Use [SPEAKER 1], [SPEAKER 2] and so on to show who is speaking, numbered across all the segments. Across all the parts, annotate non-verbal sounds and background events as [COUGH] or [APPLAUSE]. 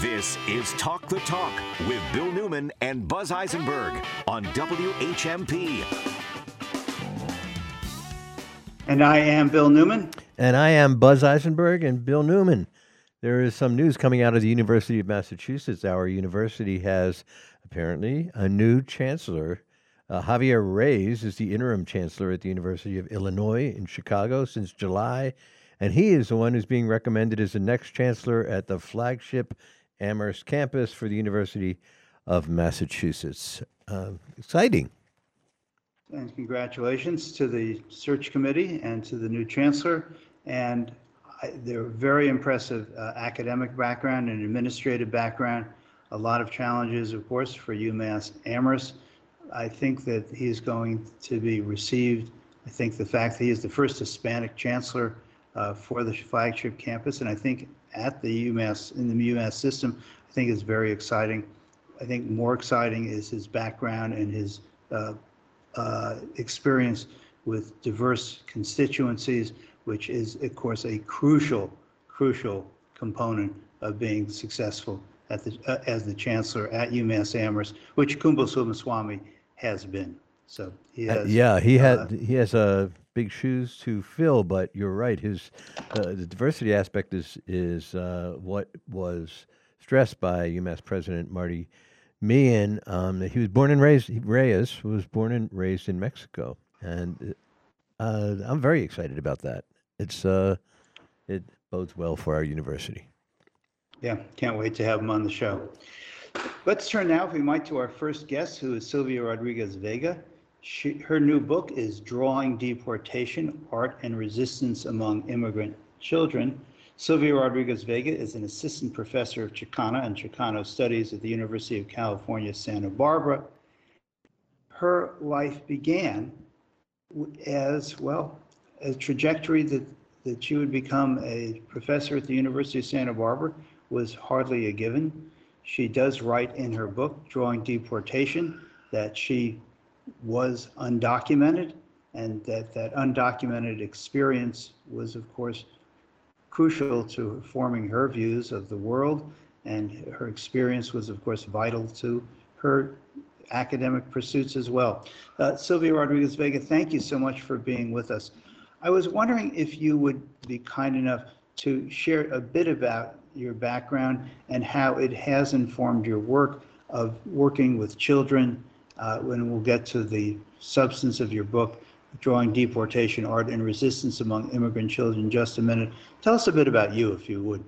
[SPEAKER 1] This is Talk the Talk with Bill Newman and Buzz Eisenberg on WHMP.
[SPEAKER 2] And I am Bill Newman.
[SPEAKER 3] And I am Buzz Eisenberg and Bill Newman. There is some news coming out of the University of Massachusetts. Our university has apparently a new chancellor. Uh, Javier Reyes is the interim chancellor at the University of Illinois in Chicago since July, and he is the one who's being recommended as the next chancellor at the flagship Amherst campus for the University of Massachusetts. Uh, exciting.
[SPEAKER 2] And congratulations to the search committee and to the new chancellor. And I, they're very impressive uh, academic background and administrative background. A lot of challenges, of course, for UMass Amherst. I think that he is going to be received. I think the fact that he is the first Hispanic chancellor uh, for the flagship campus, and I think at the UMass in the UMass system, I think is very exciting. I think more exciting is his background and his uh, uh, experience with diverse constituencies, which is, of course, a crucial, crucial component of being successful at the, uh, as the chancellor at UMass Amherst, which Kumble Subbaswamy has been. So he
[SPEAKER 3] Uh,
[SPEAKER 2] has.
[SPEAKER 3] yeah, he had
[SPEAKER 2] uh,
[SPEAKER 3] he has uh, big shoes to fill, but you're right. His uh, the diversity aspect is is uh, what was stressed by UMass President Marty Meehan. Um, he was born and raised. Reyes was born and raised in Mexico, and uh, I'm very excited about that. It's uh, it bodes well for our university.
[SPEAKER 2] Yeah, can't wait to have him on the show. Let's turn now, if we might, to our first guest, who is Sylvia Rodriguez Vega. She, her new book is Drawing Deportation Art and Resistance Among Immigrant Children. Sylvia Rodriguez Vega is an assistant professor of Chicana and Chicano studies at the University of California, Santa Barbara. Her life began as, well, a trajectory that, that she would become a professor at the University of Santa Barbara was hardly a given. She does write in her book, Drawing Deportation, that she was undocumented and that that undocumented experience was, of course, crucial to forming her views of the world. And her experience was, of course, vital to her academic pursuits as well. Uh, Sylvia Rodriguez Vega, thank you so much for being with us. I was wondering if you would be kind enough to share a bit about your background and how it has informed your work of working with children. Uh, when we'll get to the substance of your book, Drawing Deportation Art and Resistance Among Immigrant Children, in just a minute. Tell us a bit about you, if you would.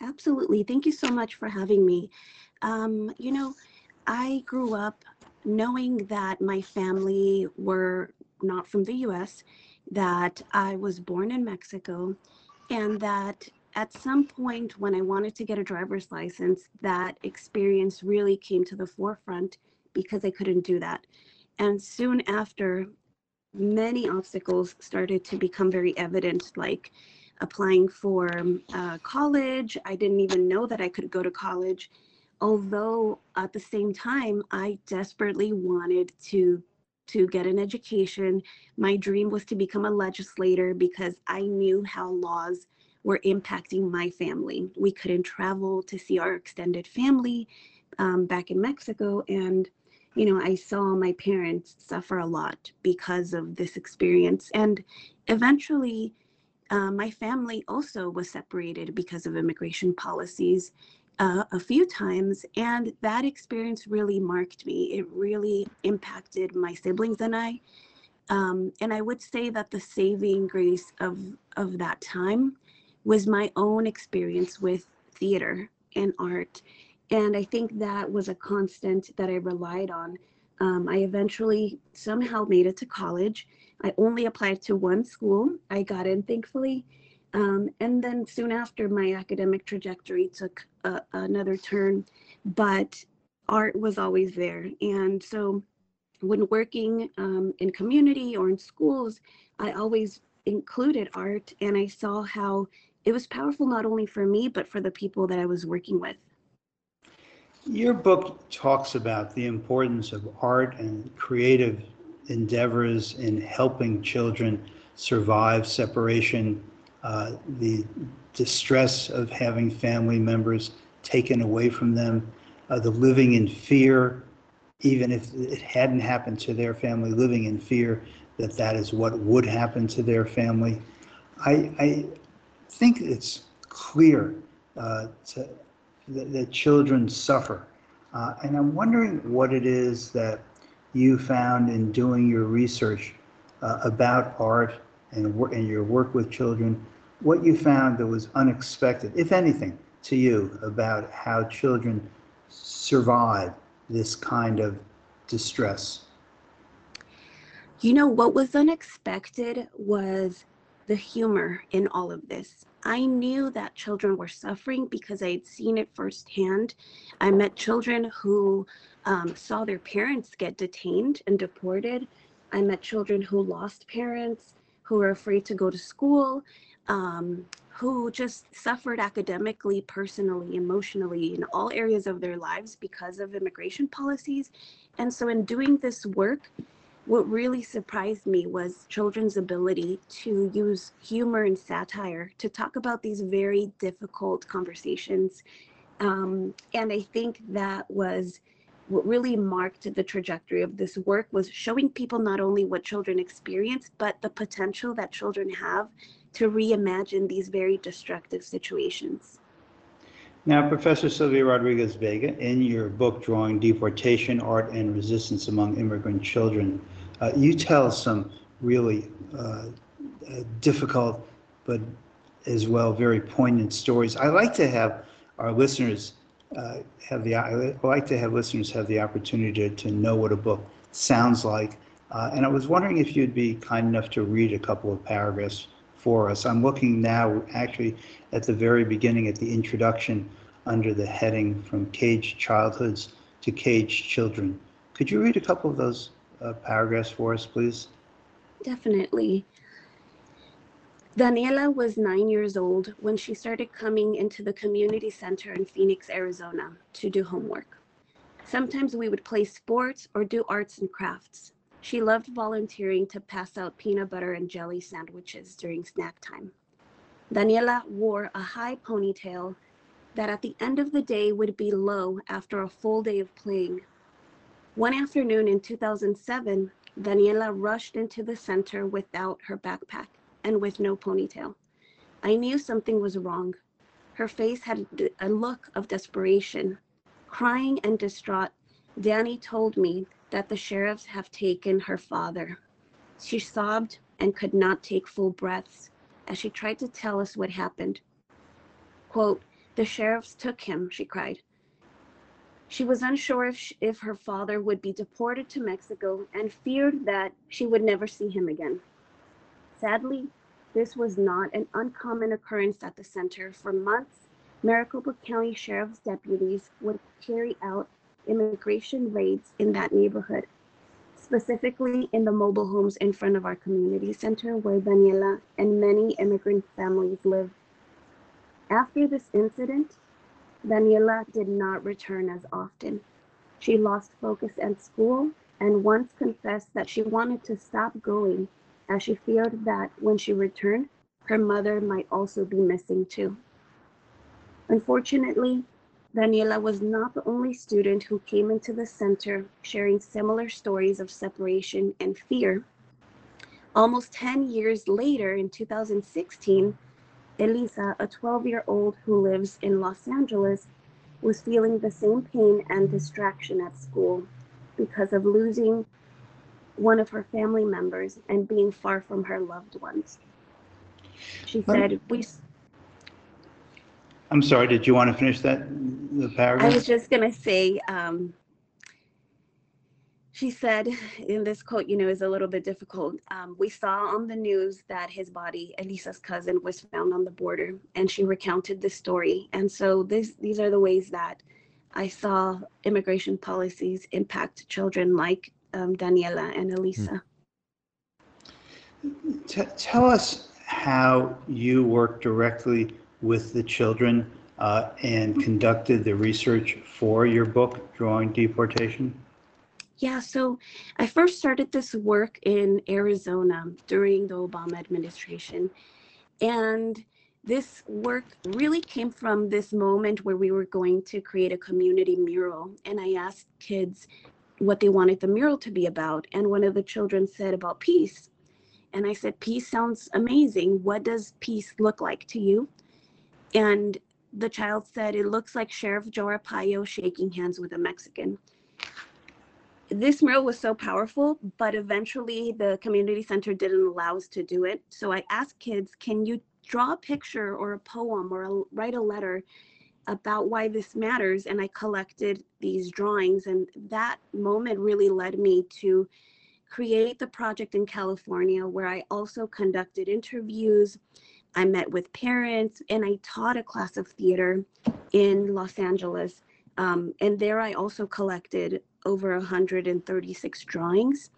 [SPEAKER 4] Absolutely. Thank you so much for having me. Um, you know, I grew up knowing that my family were not from the US, that I was born in Mexico, and that at some point when I wanted to get a driver's license, that experience really came to the forefront because I couldn't do that. And soon after, many obstacles started to become very evident, like applying for uh, college. I didn't even know that I could go to college. Although at the same time, I desperately wanted to to get an education. My dream was to become a legislator because I knew how laws were impacting my family. We couldn't travel to see our extended family um, back in Mexico, and you know, I saw my parents suffer a lot because of this experience, and eventually uh, my family also was separated because of immigration policies uh, a few times. And that experience really marked me. It really impacted my siblings and I. Um, and I would say that the saving grace of, of that time was my own experience with theater and art. And I think that was a constant that I relied on. Um, I eventually somehow made it to college. I only applied to one school. I got in, thankfully. Um, and then soon after, my academic trajectory took a, another turn, but art was always there. And so when working um, in community or in schools, I always included art and I saw how it was powerful not only for me, but for the people that I was working with.
[SPEAKER 2] Your book talks about the importance of art and creative endeavors in helping children survive separation, uh, the distress of having family members taken away from them, uh, the living in fear, even if it hadn't happened to their family, living in fear that that is what would happen to their family. I, I think it's clear uh, to, that, that children suffer. Uh, and I'm wondering what it is that you found in doing your research uh, about art and, and your work with children, what you found that was unexpected, if anything, to you about how children survive this kind of distress.
[SPEAKER 4] You know, what was unexpected was the humor in all of this. I knew that children were suffering because I had seen it firsthand. I met children who um, saw their parents get detained and deported. I met children who lost parents, who were afraid to go to school, um, who just suffered academically, personally, emotionally, in all areas of their lives because of immigration policies. And so, in doing this work, what really surprised me was children's ability to use humor and satire to talk about these very difficult conversations. Um, and I think that was what really marked the trajectory of this work was showing people not only what children experience, but the potential that children have to reimagine these very destructive situations.
[SPEAKER 2] Now, Professor Sylvia Rodriguez Vega, in your book, Drawing Deportation, Art and Resistance Among Immigrant Children, uh, you tell some really uh, difficult, but as well very poignant stories. I like to have our listeners uh, have the, I like to have listeners have the opportunity to, to know what a book sounds like. Uh, and I was wondering if you'd be kind enough to read a couple of paragraphs for us. I'm looking now actually at the very beginning, at the introduction, under the heading From Caged Childhoods to Caged Children. Could you read a couple of those uh, paragraphs for us, please?
[SPEAKER 4] Definitely. Daniela was nine years old when she started coming into the community center in Phoenix, Arizona to do homework. Sometimes we would play sports or do arts and crafts. She loved volunteering to pass out peanut butter and jelly sandwiches during snack time. Daniela wore a high ponytail that at the end of the day would be low after a full day of playing. One afternoon in 2007, Daniela rushed into the center without her backpack and with no ponytail. I knew something was wrong. Her face had a look of desperation. Crying and distraught, Danny told me that the sheriffs have taken her father. She sobbed and could not take full breaths as she tried to tell us what happened. Quote, the sheriffs took him, she cried. She was unsure if, she, if her father would be deported to Mexico and feared that she would never see him again. Sadly, this was not an uncommon occurrence at the center. For months, Maricopa County Sheriff's deputies would carry out immigration raids in that neighborhood, specifically in the mobile homes in front of our community center where Daniela and many immigrant families live. After this incident, Daniela did not return as often. She lost focus at school and once confessed that she wanted to stop going as she feared that when she returned, her mother might also be missing too. Unfortunately, Daniela was not the only student who came into the center sharing similar stories of separation and fear. Almost 10 years later, in 2016, Elisa, a 12 year old who lives in Los Angeles, was feeling the same pain and distraction at school because of losing one of her family members and being far from her loved ones. She said, We
[SPEAKER 2] I'm sorry, did you want to finish that, the paragraph?
[SPEAKER 4] I was just gonna say, um, she said [LAUGHS] in this quote, you know, is a little bit difficult. Um, we saw on the news that his body, Elisa's cousin, was found on the border, and she recounted the story. And so this, these are the ways that I saw immigration policies impact children like um, Daniela and Elisa.
[SPEAKER 2] T- Tell us how you worked directly with the children uh, and conducted the research for your book, Drawing Deportation?
[SPEAKER 4] Yeah, so I first started this work in Arizona during the Obama administration. And this work really came from this moment where we were going to create a community mural. And I asked kids what they wanted the mural to be about. And one of the children said about peace. And I said, Peace sounds amazing. What does peace look like to you? And the child said, It looks like Sheriff Joe Arpaio shaking hands with a Mexican. This mural was so powerful, but eventually the community center didn't allow us to do it. So I asked kids, Can you draw a picture or a poem or a, write a letter about why this matters? And i collected these drawings and that moment really led me to create the project in california where i also conducted interviews. I met with parents and i taught a class of theater in los angeles. Um, and there i also collected over 136 drawings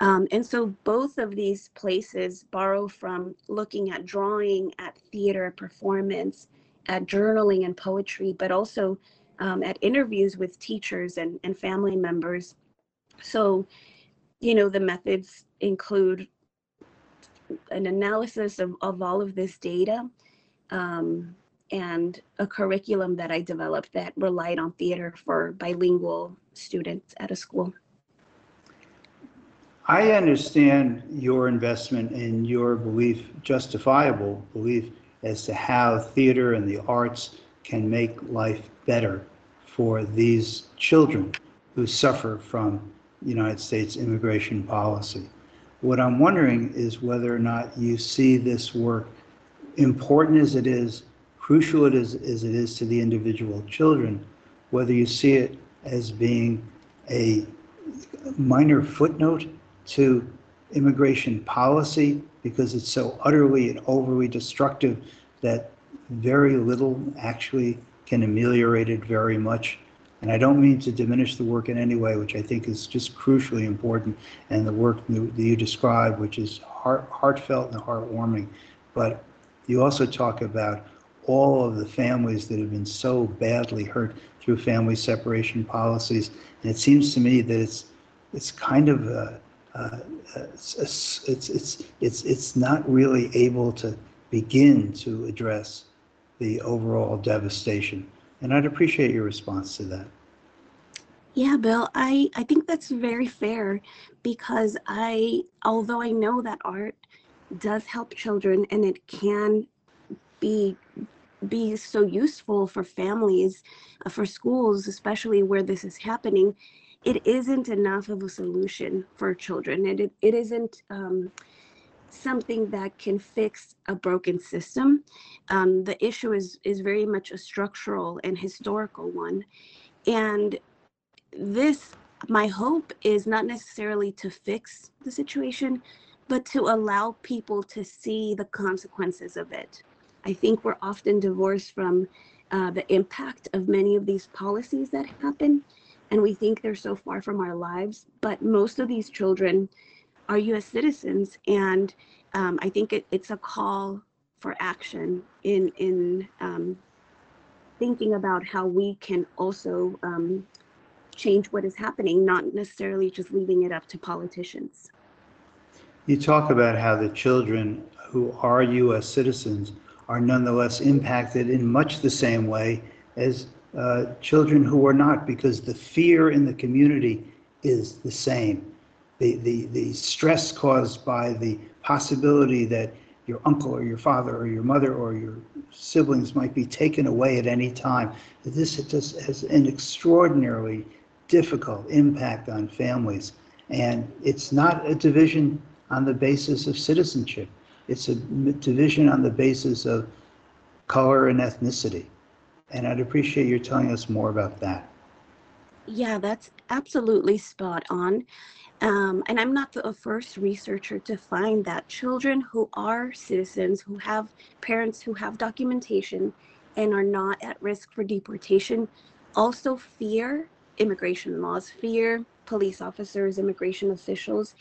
[SPEAKER 4] um, and so both of these places borrow from looking at drawing, at theater, performance, at journaling and poetry, but also um, at interviews with teachers and, and family members. So, you know, the methods include an analysis of, of all of this data um, and a curriculum that I developed that relied on theater for bilingual students at a school.
[SPEAKER 2] I understand your investment and your belief, justifiable belief, as to how theater and the arts can make life better for these children who suffer from United States immigration policy. What I'm wondering is whether or not you see this work, important as it is, crucial it is, as it is to the individual children, whether you see it as being a minor footnote to immigration policy because it's so utterly and overly destructive that very little actually can ameliorate it very much. And I don't mean to diminish the work in any way, which I think is just crucially important, and the work that you describe, which is heart, heartfelt and heartwarming. But you also talk about all of the families that have been so badly hurt through family separation policies. And it seems to me that it's it's kind of a, uh, it's, it's, it's, it's, it's not really able to begin to address the overall devastation. And I'd appreciate your response to that.
[SPEAKER 4] Yeah, Bill, I, I think that's very fair because I, although I know that art does help children and it can be be so useful for families, uh, for schools, especially where this is happening, it isn't enough of a solution for children. It, it, it isn't um, something that can fix a broken system. Um, the issue is, is very much a structural and historical one. And this, my hope is not necessarily to fix the situation, but to allow people to see the consequences of it. I think we're often divorced from uh, the impact of many of these policies that happen and we think they're so far from our lives. But most of these children are US citizens. And um, I think it, it's a call for action in, in um, thinking about how we can also um, change what is happening, not necessarily just leaving it up to politicians.
[SPEAKER 2] You talk about how the children who are US citizens are nonetheless impacted in much the same way as uh, children who are not, because the fear in the community is the same. The, the, the stress caused by the possibility that your uncle or your father or your mother or your siblings might be taken away at any time. This just has an extraordinarily difficult impact on families. And it's not a division on the basis of citizenship. It's a division on the basis of color and ethnicity. And I'd appreciate you telling us more about that.
[SPEAKER 4] Yeah, that's absolutely spot on. Um, and I'm not the first researcher to find that children who are citizens, who have parents who have documentation and are not at risk for deportation, also fear immigration laws, fear police officers, immigration officials,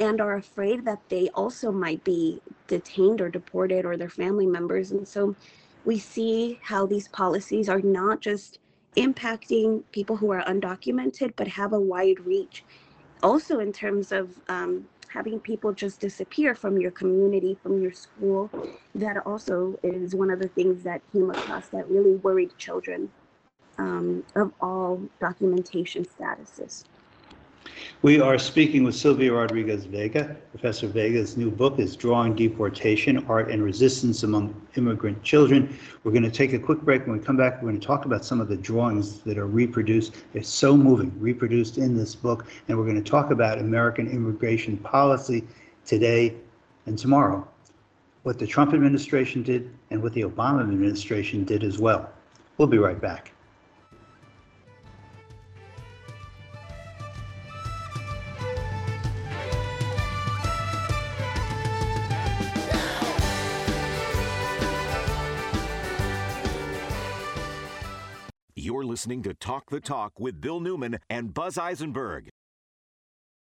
[SPEAKER 4] and are afraid that they also might be detained or deported or their family members. And so we see how these policies are not just impacting people who are undocumented, but have a wide reach. Also, in terms of um, having people just disappear from your community, from your school, that also is one of the things that came across that really worried children um, of all documentation statuses.
[SPEAKER 2] We are speaking with Sylvia Rodriguez Vega. Professor Vega's new book is Drawing Deportation, Art and Resistance Among Immigrant Children. We're going to take a quick break. When we come back, we're going to talk about some of the drawings that are reproduced. They're so moving, reproduced in this book. And we're going to talk about American immigration policy today and tomorrow, what the Trump administration did and what the Obama administration did as well. We'll be right back.
[SPEAKER 1] Listening to Talk the Talk with Bill Newman and Buzz Eisenberg.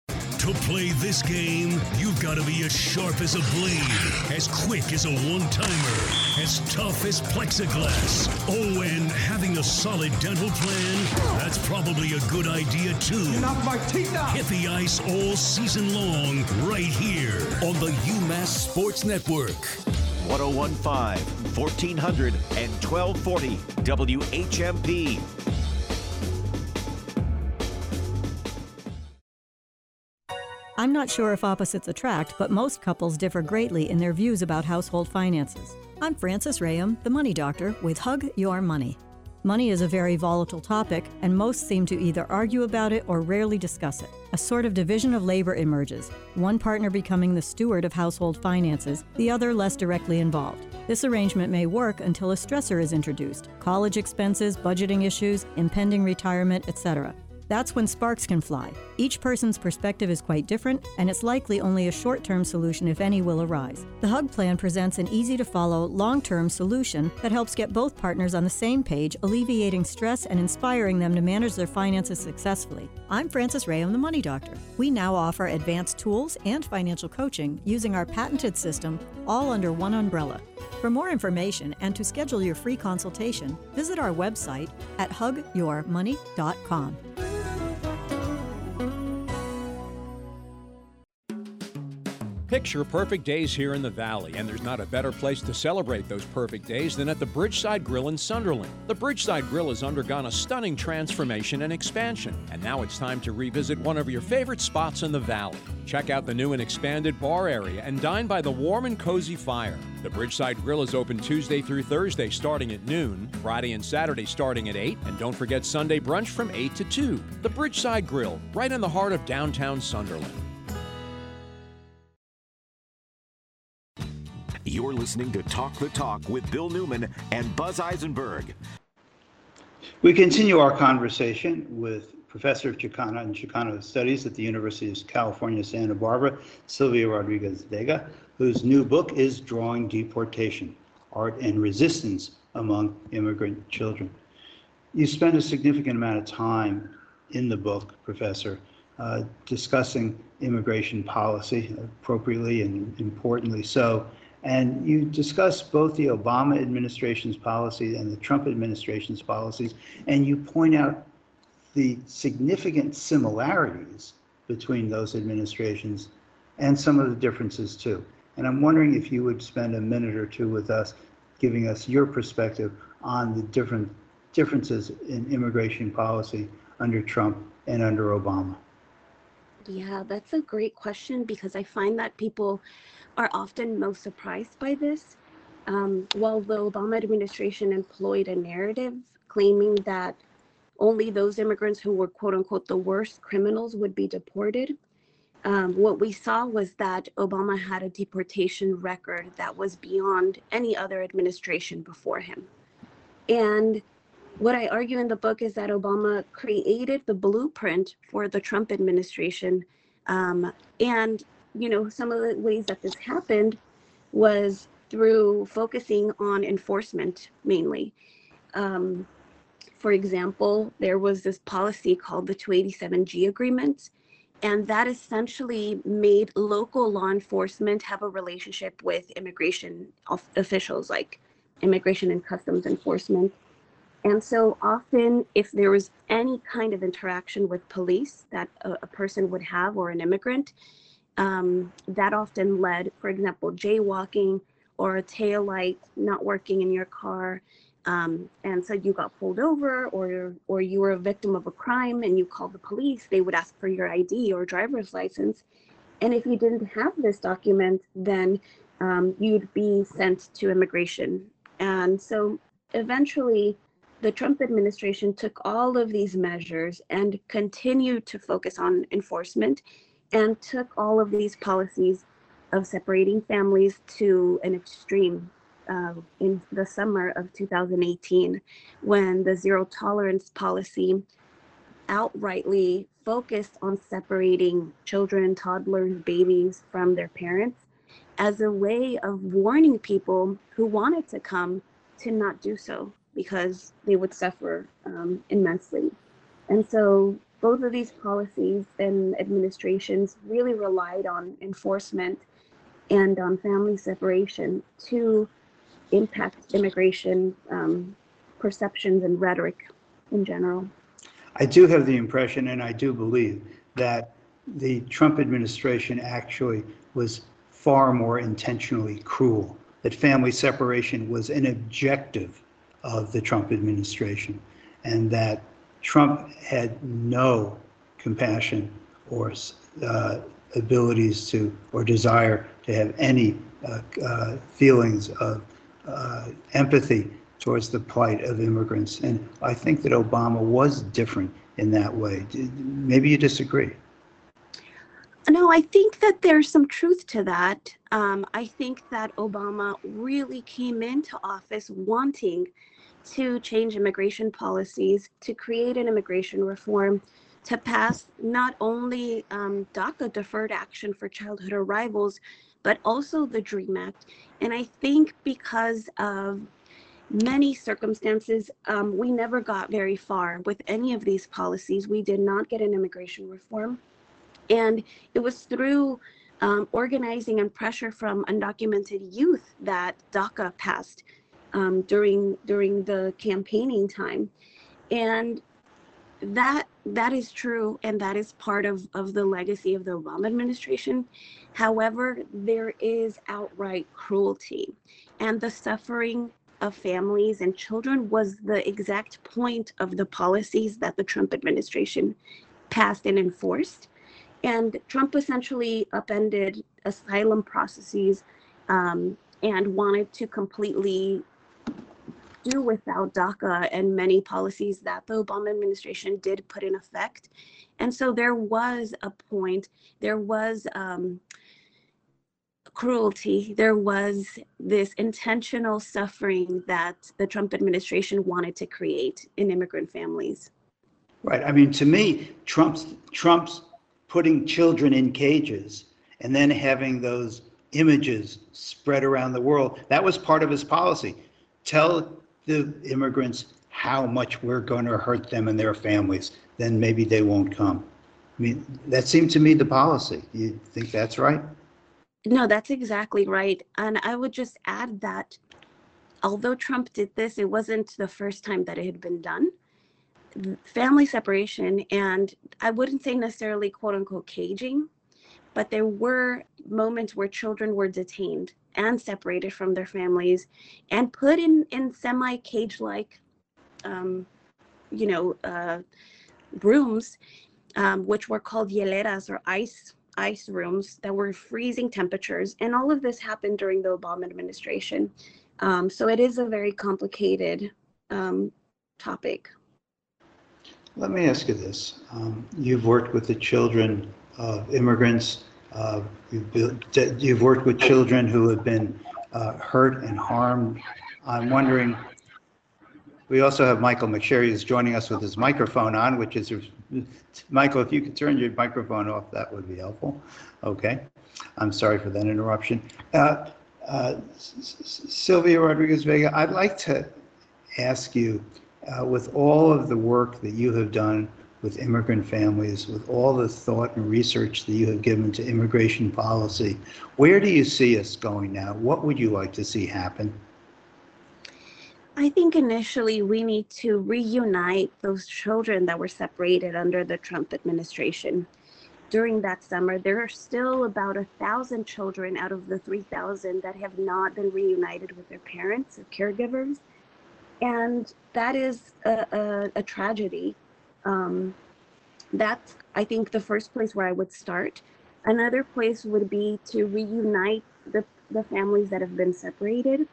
[SPEAKER 5] To play this game, you've got to be as sharp as a blade, as quick as a one timer, as tough as plexiglass. Oh, and having a solid dental plan? That's probably a good idea, too.
[SPEAKER 6] You knocked my teeth out!
[SPEAKER 5] Hit the ice all season long, right here on the UMass Sports Network.
[SPEAKER 1] 1015, 1400, and 1240 WHMP.
[SPEAKER 7] I'm not sure if opposites attract, but most couples differ greatly in their views about household finances. I'm Frances Rayum, the money doctor, with Hug Your Money. Money is a very volatile topic, and most seem to either argue about it or rarely discuss it. A sort of division of labor emerges, one partner becoming the steward of household finances, the other less directly involved. This arrangement may work until a stressor is introduced college expenses, budgeting issues, impending retirement, etc. That's when sparks can fly. Each person's perspective is quite different, and it's likely only a short term solution, if any, will arise. The HUG plan presents an easy to follow, long term solution that helps get both partners on the same page, alleviating stress and inspiring them to manage their finances successfully. I'm Frances Ray, I'm the Money Doctor. We now offer advanced tools and financial coaching using our patented system, all under one umbrella. For more information and to schedule your free consultation, visit our website at hugyourmoney.com.
[SPEAKER 8] Picture perfect days here in the Valley, and there's not a better place to celebrate those perfect days than at the Bridgeside Grill in Sunderland. The Bridgeside Grill has undergone a stunning transformation and expansion, and now it's time to revisit one of your favorite spots in the Valley. Check out the new and expanded bar area and dine by the warm and cozy fire. The Bridgeside Grill is open Tuesday through Thursday starting at noon, Friday and Saturday starting at 8, and don't forget Sunday brunch from 8 to 2. The Bridgeside Grill, right in the heart of downtown Sunderland.
[SPEAKER 1] You're listening to Talk the Talk with Bill Newman and Buzz Eisenberg.
[SPEAKER 2] We continue our conversation with Professor of Chicano and Chicano Studies at the University of California, Santa Barbara, Sylvia Rodriguez Vega, whose new book is Drawing Deportation, Art and Resistance Among Immigrant Children. You spend a significant amount of time in the book, Professor, uh, discussing immigration policy appropriately and importantly so. And you discuss both the Obama administration's policy and the Trump administration's policies, and you point out the significant similarities between those administrations and some of the differences too. And I'm wondering if you would spend a minute or two with us, giving us your perspective on the different differences in immigration policy under Trump and under Obama.
[SPEAKER 4] Yeah, that's a great question because I find that people are often most surprised by this. Um, while the Obama administration employed a narrative claiming that only those immigrants who were quote unquote the worst criminals would be deported, um, what we saw was that Obama had a deportation record that was beyond any other administration before him. And what I argue in the book is that Obama created the blueprint for the Trump administration. Um, and, you know, some of the ways that this happened was through focusing on enforcement mainly. Um, for example, there was this policy called the 287G agreement, and that essentially made local law enforcement have a relationship with immigration of- officials like immigration and customs enforcement. And so often, if there was any kind of interaction with police that a, a person would have or an immigrant, um, that often led, for example, jaywalking or a tail light not working in your car. Um, and so you got pulled over or or you were a victim of a crime and you called the police, they would ask for your ID or driver's license. And if you didn't have this document, then um, you'd be sent to immigration. And so eventually, the Trump administration took all of these measures and continued to focus on enforcement and took all of these policies of separating families to an extreme uh, in the summer of 2018 when the zero tolerance policy outrightly focused on separating children, toddlers, babies from their parents as a way of warning people who wanted to come to not do so because they would suffer um, immensely. And so both of these policies and administrations really relied on enforcement and on family separation to impact immigration um, perceptions and rhetoric in general.
[SPEAKER 2] I do have the impression, and I do believe, that the Trump administration actually was far more intentionally cruel, that family separation was an objective of the Trump administration, and that Trump had no compassion or uh, abilities to, or desire to have any uh, uh, feelings of uh, empathy towards the plight of immigrants. And I think that Obama was different in that way. Maybe you disagree.
[SPEAKER 4] No, I think that there's some truth to that. Um, I think that Obama really came into office wanting to change immigration policies, to create an immigration reform, to pass not only um, DACA deferred action for childhood arrivals, but also the DREAM Act. And I think because of many circumstances, um, we never got very far with any of these policies. We did not get an immigration reform. And it was through um, organizing and pressure from undocumented youth that DACA passed um, during during the campaigning time, and that that is true, and that is part of of the legacy of the Obama administration. However, there is outright cruelty, and the suffering of families and children was the exact point of the policies that the Trump administration passed and enforced. And Trump essentially upended asylum processes um, and wanted to completely do without DACA and many policies that the Obama administration did put in effect. And so there was a point, there was um, cruelty, there was this intentional suffering that the Trump administration wanted to create in immigrant families.
[SPEAKER 2] Right. I mean, to me, Trump's Trump's putting children in cages and then having those images spread around the world. That was part of his policy. Tell the immigrants how much we're going to hurt them and their families, then maybe they won't come. I mean, that seemed to me the policy. You think that's right?
[SPEAKER 4] No, that's exactly right. And I would just add that although Trump did this, it wasn't the first time that it had been done. Family separation, and I wouldn't say necessarily quote unquote caging, but there were moments where children were detained and separated from their families and put in in semi cage like um, you know uh, rooms um, which were called hieleras or ice ice rooms that were freezing temperatures. And all of this happened during the obama administration. Um, so it is a very complicated um, topic.
[SPEAKER 2] Let me ask you this. Um, you've worked with the children of immigrants uh, you've, built, you've worked with children who have been uh, hurt and harmed. I'm wondering, we also have Michael McSherry who's joining us with his microphone on, which is, Michael, if you could turn your microphone off, that would be helpful. Okay. I'm sorry for that interruption. Uh, uh, Sylvia Rodriguez Vega, I'd like to ask you, uh, with all of the work that you have done with immigrant families, with all the thought and research that you have given to immigration policy. Where do you see us going now? What would you like to see happen?
[SPEAKER 4] I think initially we need to reunite those children that were separated under the Trump administration. during that summer, there are still about a thousand children out of the 3,000 that have not been reunited with their parents or caregivers. And that is a, a, a tragedy. Um, that's, I think, the first place where I would start. Another place would be to reunite the, the families that have been separated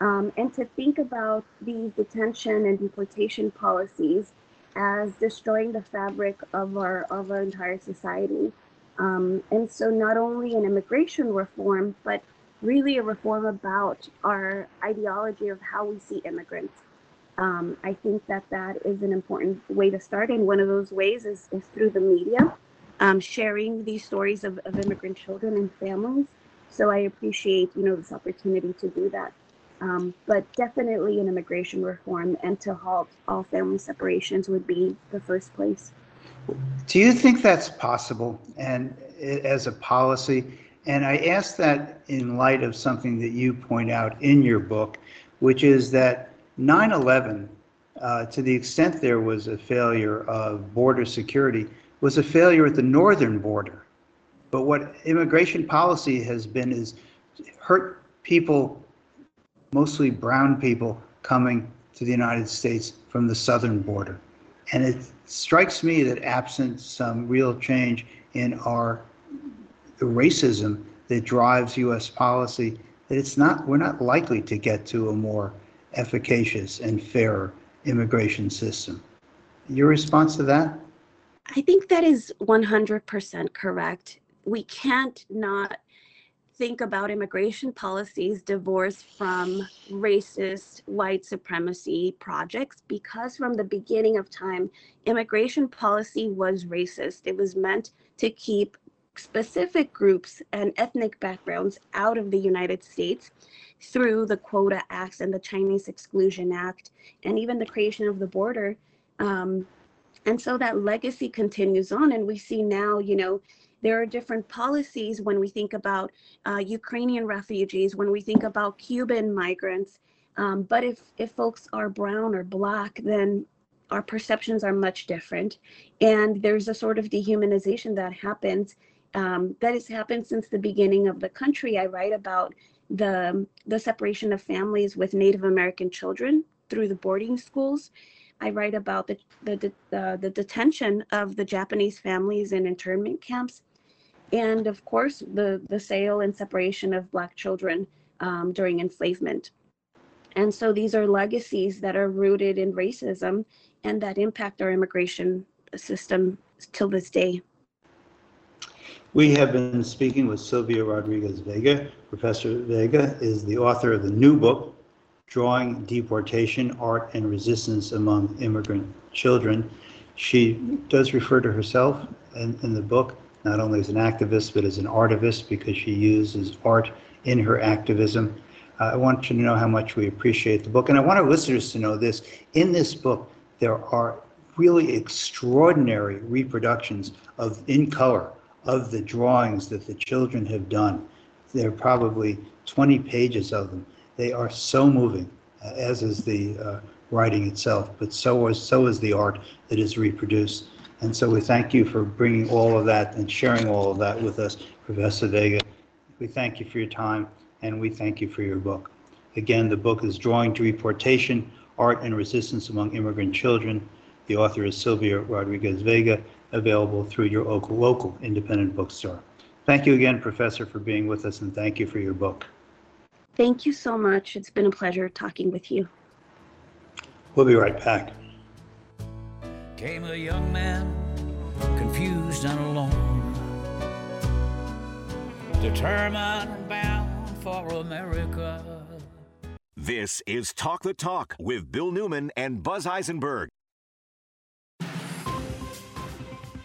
[SPEAKER 4] um, and to think about these detention and deportation policies as destroying the fabric of our of our entire society. Um, and so, not only an immigration reform, but really a reform about our ideology of how we see immigrants. Um, I think that that is an important way to start, and one of those ways is, is through the media, um, sharing these stories of, of immigrant children and families. So I appreciate, you know, this opportunity to do that um, but definitely an immigration reform and to halt all family separations would be the first place.
[SPEAKER 2] Do you think that's possible and as a policy? And I ask that in light of something that you point out in your book, which is that 9 11, uh, to the extent there was a failure of border security, was a failure at the northern border. But what immigration policy has been is hurt people mostly brown people coming to the United States from the southern border. And it strikes me that absent some real change in our racism that drives U.S. policy, that it's not, we're not likely to get to a more efficacious and fairer immigration system. Your response to that?
[SPEAKER 4] I think that is 100% correct. We can't not think about immigration policies divorced from racist white supremacy projects because from the beginning of time, immigration policy was racist. It was meant to keep specific groups and ethnic backgrounds out of the United States through the Quota Acts and the Chinese Exclusion Act, and even the creation of the border. Um, and so that legacy continues on, and we see now, you know, there are different policies when we think about uh, Ukrainian refugees, when we think about Cuban migrants. Um, but if, if folks are brown or black, then our perceptions are much different. And there's a sort of dehumanization that happens um, that has happened since the beginning of the country. I write about the, the separation of families with Native American children through the boarding schools. I write about the, the, the, the detention of the Japanese families in internment camps and of course the, the sale and separation of Black children um, during enslavement. And so these are legacies that are rooted in racism and that impact our immigration system till this day.
[SPEAKER 2] We have been speaking with Sylvia Rodriguez Vega. Professor Vega is the author of the new book, Drawing Deportation, Art and Resistance Among Immigrant Children. She does refer to herself in, in the book not only as an activist, but as an artivist because she uses art in her activism. Uh, I want you to know how much we appreciate the book. And I want our listeners to know this. In this book, there are really extraordinary reproductions of in color of the drawings that the children have done. There are probably 20 pages of them. They are so moving, uh, as is the uh, writing itself, but so is, so is the art that is reproduced. And so we thank you for bringing all of that and sharing all of that with us, Professor Vega. We thank you for your time and we thank you for your book. Again, the book is Drawing Deportation Art and Resistance Among Immigrant Children. The author is Sylvia Rodriguez Vega, available through your local, local independent bookstore. Thank you again, Professor, for being with us and thank you for your book.
[SPEAKER 4] Thank you so much. It's been a pleasure talking with you.
[SPEAKER 2] We'll be right back
[SPEAKER 6] came a young man, confused and alone, determined and bound for America.
[SPEAKER 1] This is Talk the Talk with Bill Newman and Buzz Eisenberg.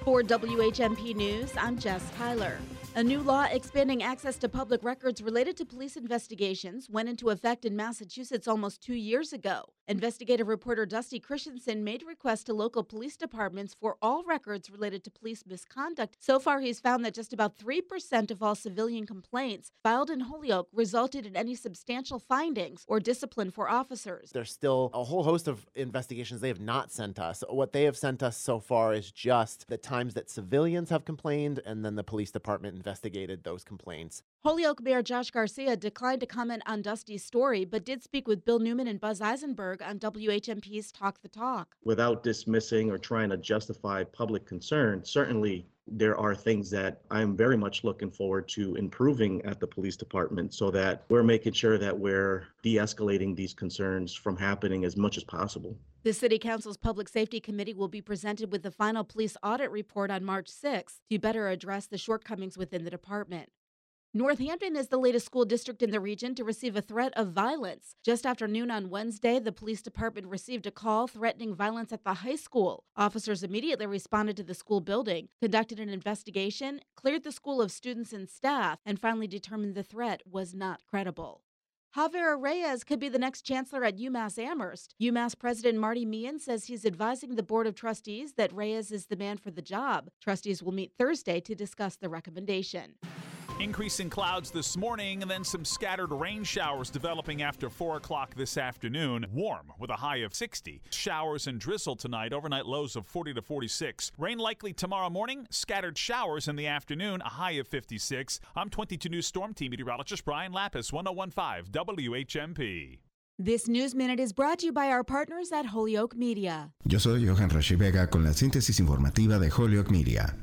[SPEAKER 9] For WHMP News, I'm Jess Tyler. A new law expanding access to public records related to police investigations went into effect in Massachusetts almost two years ago. Investigative reporter Dusty Christensen made requests to local police departments for all records related to police misconduct. So far, he's found that just about 3% of all civilian complaints filed in Holyoke resulted in any substantial findings or discipline for officers.
[SPEAKER 10] There's still a whole host of investigations they have not sent us. What they have sent us so far is just the times that civilians have complained and then the police department investigated those complaints.
[SPEAKER 9] Holyoke Mayor Josh Garcia declined to comment on Dusty's story, but did speak with Bill Newman and Buzz Eisenberg on WHMP's Talk the Talk.
[SPEAKER 11] Without dismissing or trying to justify public concern, certainly there are things that I'm very much looking forward to improving at the police department so that we're making sure that we're de escalating these concerns from happening as much as possible.
[SPEAKER 9] The City Council's Public Safety Committee will be presented with the final police audit report on March 6th to better address the shortcomings within the department. Northampton is the latest school district in the region to receive a threat of violence. Just after noon on Wednesday, the police department received a call threatening violence at the high school. Officers immediately responded to the school building, conducted an investigation, cleared the school of students and staff, and finally determined the threat was not credible. Javier Reyes could be the next chancellor at UMass Amherst. UMass President Marty Meehan says he's advising the Board of Trustees that Reyes is the man for the job. Trustees will meet Thursday to discuss the recommendation.
[SPEAKER 12] Increasing clouds this morning and then some scattered rain showers developing after 4 o'clock this afternoon. Warm with a high of 60. Showers and drizzle tonight, overnight lows of 40 to 46. Rain likely tomorrow morning, scattered showers in the afternoon, a high of 56. I'm 22 News Storm Team meteorologist Brian Lapis, 1015 WHMP.
[SPEAKER 9] This News Minute is brought to you by our partners at Holyoke Media.
[SPEAKER 13] Yo soy Johan Rashi Vega con la síntesis informativa de Holyoke Media.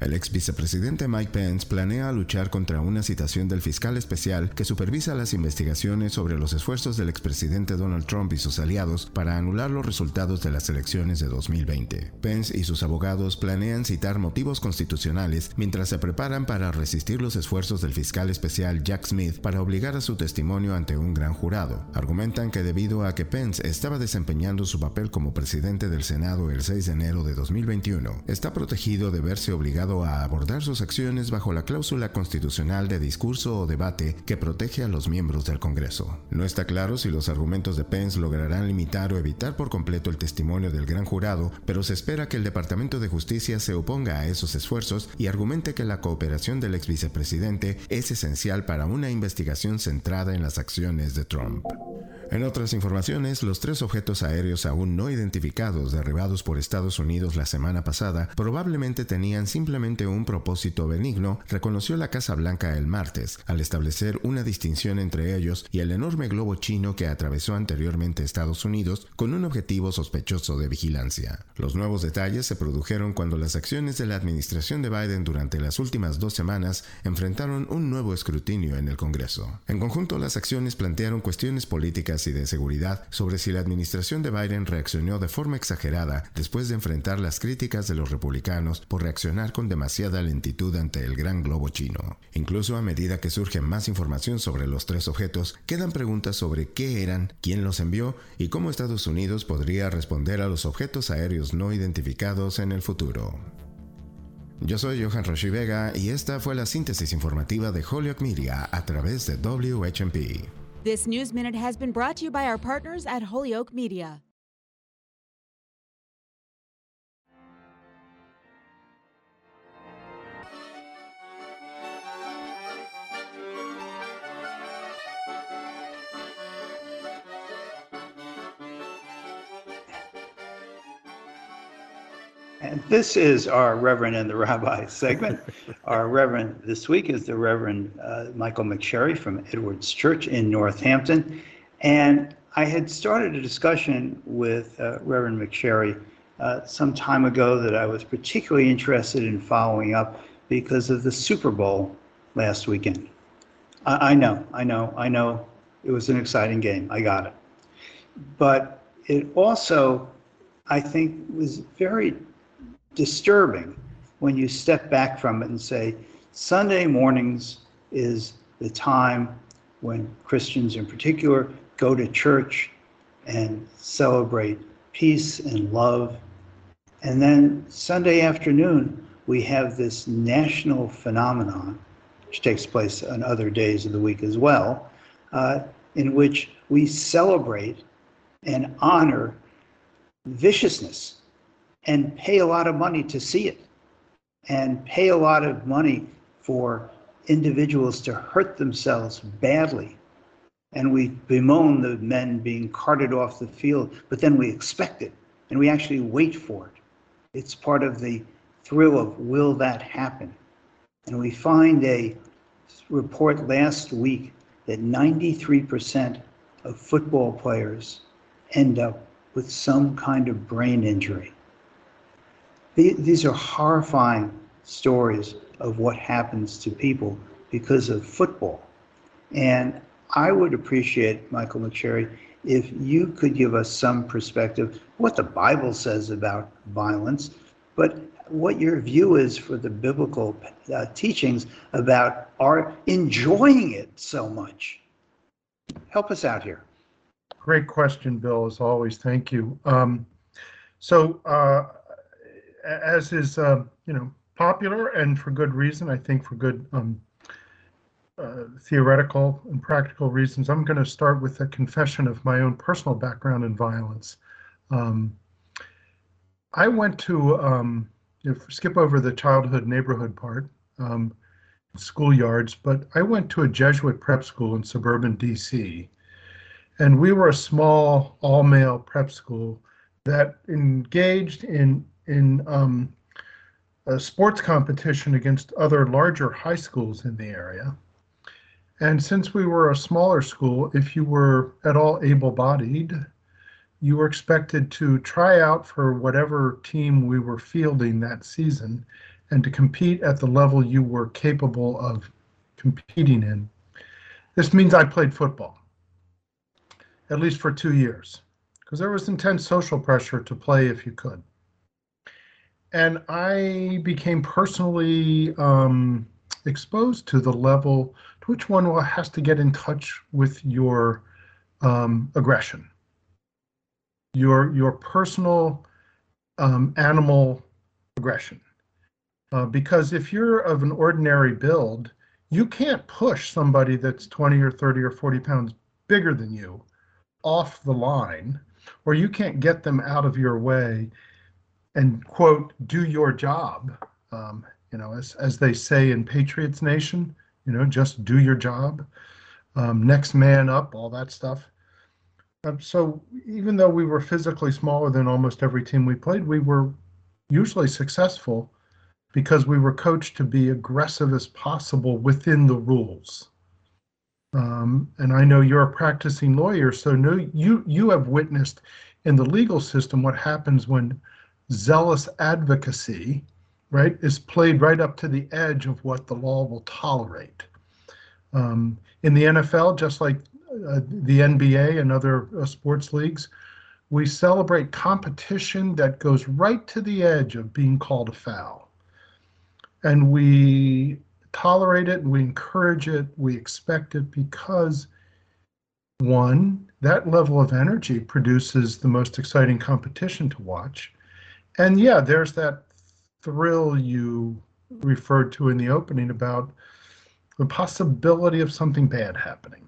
[SPEAKER 13] El ex vicepresidente Mike Pence planea luchar contra una citación del fiscal especial que supervisa las investigaciones sobre los esfuerzos del expresidente Donald Trump y sus aliados para anular los resultados de las elecciones de 2020. Pence y sus abogados planean citar motivos constitucionales mientras se preparan para resistir los esfuerzos del fiscal especial Jack Smith para obligar a su testimonio ante un gran jurado. Argumentan que debido a que Pence estaba desempeñando su papel como presidente del Senado el 6 de enero de 2021, está protegido de verse obligado a abordar sus acciones bajo la cláusula constitucional de discurso o debate que protege a los miembros del Congreso. No está claro si los argumentos de Pence lograrán limitar o evitar por completo el testimonio del gran jurado, pero se espera que el Departamento de Justicia se oponga a esos esfuerzos y argumente que la cooperación del ex vicepresidente es esencial para una investigación centrada en las acciones de Trump. En otras informaciones, los tres objetos aéreos aún no identificados derribados por Estados Unidos la semana pasada probablemente tenían simplemente un propósito benigno, reconoció la Casa Blanca el martes, al establecer una distinción entre ellos y el enorme globo chino que atravesó anteriormente Estados Unidos con un objetivo sospechoso de vigilancia. Los nuevos detalles se produjeron cuando las acciones de la administración de Biden durante las últimas dos semanas enfrentaron un nuevo escrutinio en el Congreso. En conjunto, las acciones plantearon cuestiones políticas y de seguridad sobre si la administración de Biden reaccionó de forma exagerada después de enfrentar las críticas de los republicanos por reaccionar con demasiada lentitud ante el gran globo chino. Incluso a medida que surge más información sobre los tres objetos, quedan preguntas sobre qué eran, quién los envió y cómo Estados Unidos podría responder a los objetos aéreos no identificados en el futuro. Yo soy Johan Roshi Vega y esta fue la síntesis informativa de Holyoke Media a través de WHMP.
[SPEAKER 9] This News Minute has been brought to you by our partners at Holyoke Media.
[SPEAKER 2] And this is our Reverend and the Rabbi [LAUGHS] segment. our Reverend this week is the Reverend uh, Michael McSherry from Edwards Church in Northampton. And I had started a discussion with uh, Reverend McSherry uh, some time ago that I was particularly interested in following up because of the Super Bowl last weekend. I, I know, I know, I know it was an exciting game. I got it. But it also, I think, was very disturbing when you step back from it and say, Sunday mornings is the time when Christians in particular go to church and celebrate peace and love. And then Sunday afternoon, we have this national phenomenon, which takes place on other days of the week as well, uh, in which we celebrate and honor viciousness and pay a lot of money to see it and pay a lot of money for individuals to hurt themselves badly. And we bemoan the men being carted off the field, but then we expect it and we actually wait for it. It's part of the thrill of will that happen? And we find a report last week that 93% of football players end up with some kind of brain injury. These are horrifying stories of what happens to people because of football. And I would appreciate, Michael McSherry, if you could give us some perspective, what the Bible says about violence, but what your view is for the biblical uh, teachings about our enjoying it so much. Help us out here.
[SPEAKER 14] Great question, Bill, as always. Thank you. Um, so, uh, as is, uh, you know, popular and for good reason, I think for good um, uh, theoretical and practical reasons, I'm going to start with a confession of my own personal background in violence. Um, I went to um, if skip over the childhood neighborhood part, um, schoolyards, but I went to a Jesuit prep school in suburban DC. And we were a small all male prep school that engaged in, in um, a sports competition against other larger high schools in the area. And since we were a smaller school, if you were at all able bodied, you were expected to try out for whatever team we were fielding that season and to compete at the level you were capable of competing in. This means I played football, at least for two years, because there was intense social pressure to play if you could. And I became personally um, exposed to the level to which one has to get in touch with your um, aggression your your personal um, animal aggression. Uh, because if you're of an ordinary build, you can't push somebody that's 20 or 30 or 40 pounds bigger than you off the line, or you can't get them out of your way and quote do your job. Um, you know, as as they say in Patriots Nation, you know, just do your job. Um, next man up, all that stuff. Um, so even though we were physically smaller than almost every team we played, we were usually successful because we were coached to be aggressive as possible within the rules. Um, and I know you're a practicing lawyer, so no, you you have witnessed in the legal system what happens when zealous advocacy, right, is played right up to the edge of what the law will tolerate. Um, in the NFL, just like uh, the NBA and other uh, sports leagues, we celebrate competition that goes right to the edge of being called a foul. And we tolerate it, we encourage it, we expect it because one, that level of energy produces the most exciting competition to watch. And yeah, there's that thrill you referred to in the opening about the possibility of something bad happening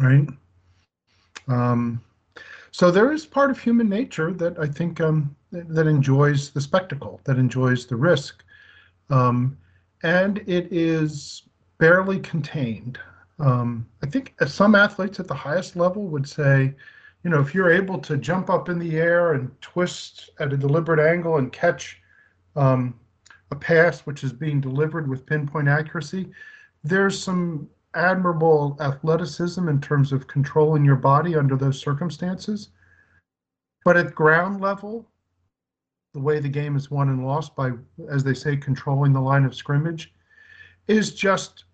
[SPEAKER 14] right? Um, so there is part of human nature that I think um, that enjoys the spectacle, that enjoys the risk, um, and it is barely contained. Um, I think some athletes at the highest level would say, you know, if you're able to jump up in the air and twist at a deliberate angle and catch um, a pass which is being delivered with pinpoint accuracy, there's some admirable athleticism in terms of controlling your body under those circumstances. But at ground level, the way the game is won and lost by, as they say, controlling the line of scrimmage, is just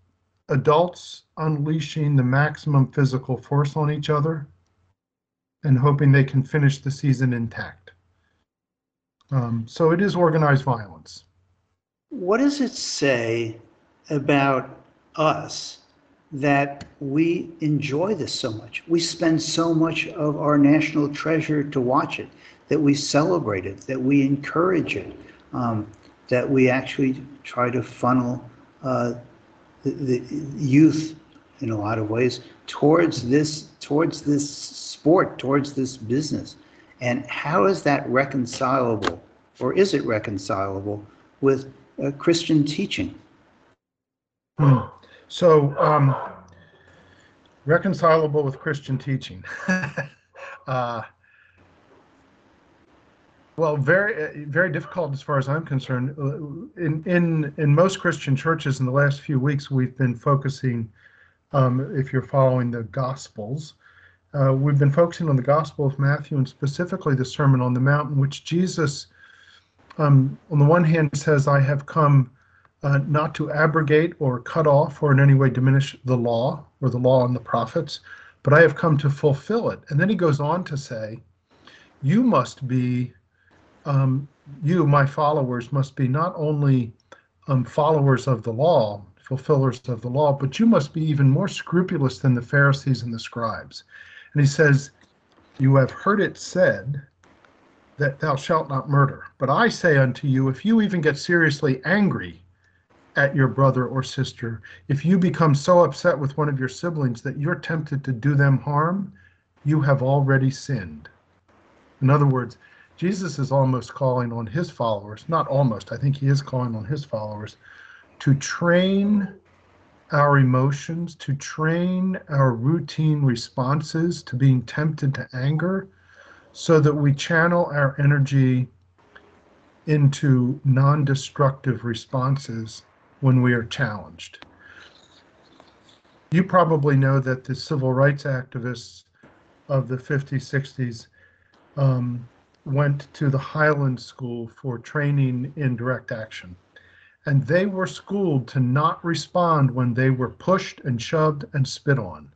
[SPEAKER 14] adults unleashing the maximum physical force on each other and hoping they can finish the season intact. Um, so it is organized violence.
[SPEAKER 2] What does it say about us that we enjoy this so much. We spend so much of our national treasure to watch it, that we celebrate it, that we encourage it, um, that we actually try to funnel uh, the, the, youth in a lot of ways towards this towards this sport, towards this business. And how is that reconcilable, or is it reconcilable with uh, Christian teaching? [GASPS]
[SPEAKER 14] So, um, reconcilable with Christian teaching. [LAUGHS] uh, well, very, very difficult as far as I'm concerned. Uh, in in in most Christian churches, in the last few weeks, we've been focusing. Um, if you're following the Gospels, uh, we've been focusing on the Gospel of Matthew and specifically the Sermon on the Mount, in which Jesus, um, on the one hand, says, "I have come." Uh, not to abrogate or cut off or in any way diminish the law or the law and the prophets, but I have come to fulfill it. And then he goes on to say, You must be, um, you, my followers, must be not only um, followers of the law, fulfillers of the law, but you must be even more scrupulous than the Pharisees and the scribes. And he says, You have heard it said that thou shalt not murder. But I say unto you, if you even get seriously angry, at your brother or sister, if you become so upset with one of your siblings that you're tempted to do them harm, you have already sinned. In other words, Jesus is almost calling on his followers, not almost, I think he is calling on his followers, to train our emotions, to train our routine responses to being tempted to anger, so that we channel our energy into non destructive responses when we are challenged. You probably know that the civil rights activists of the 50s, 60s um, went to the Highland School for training in direct action. And they were schooled to not respond when they were pushed and shoved and spit on.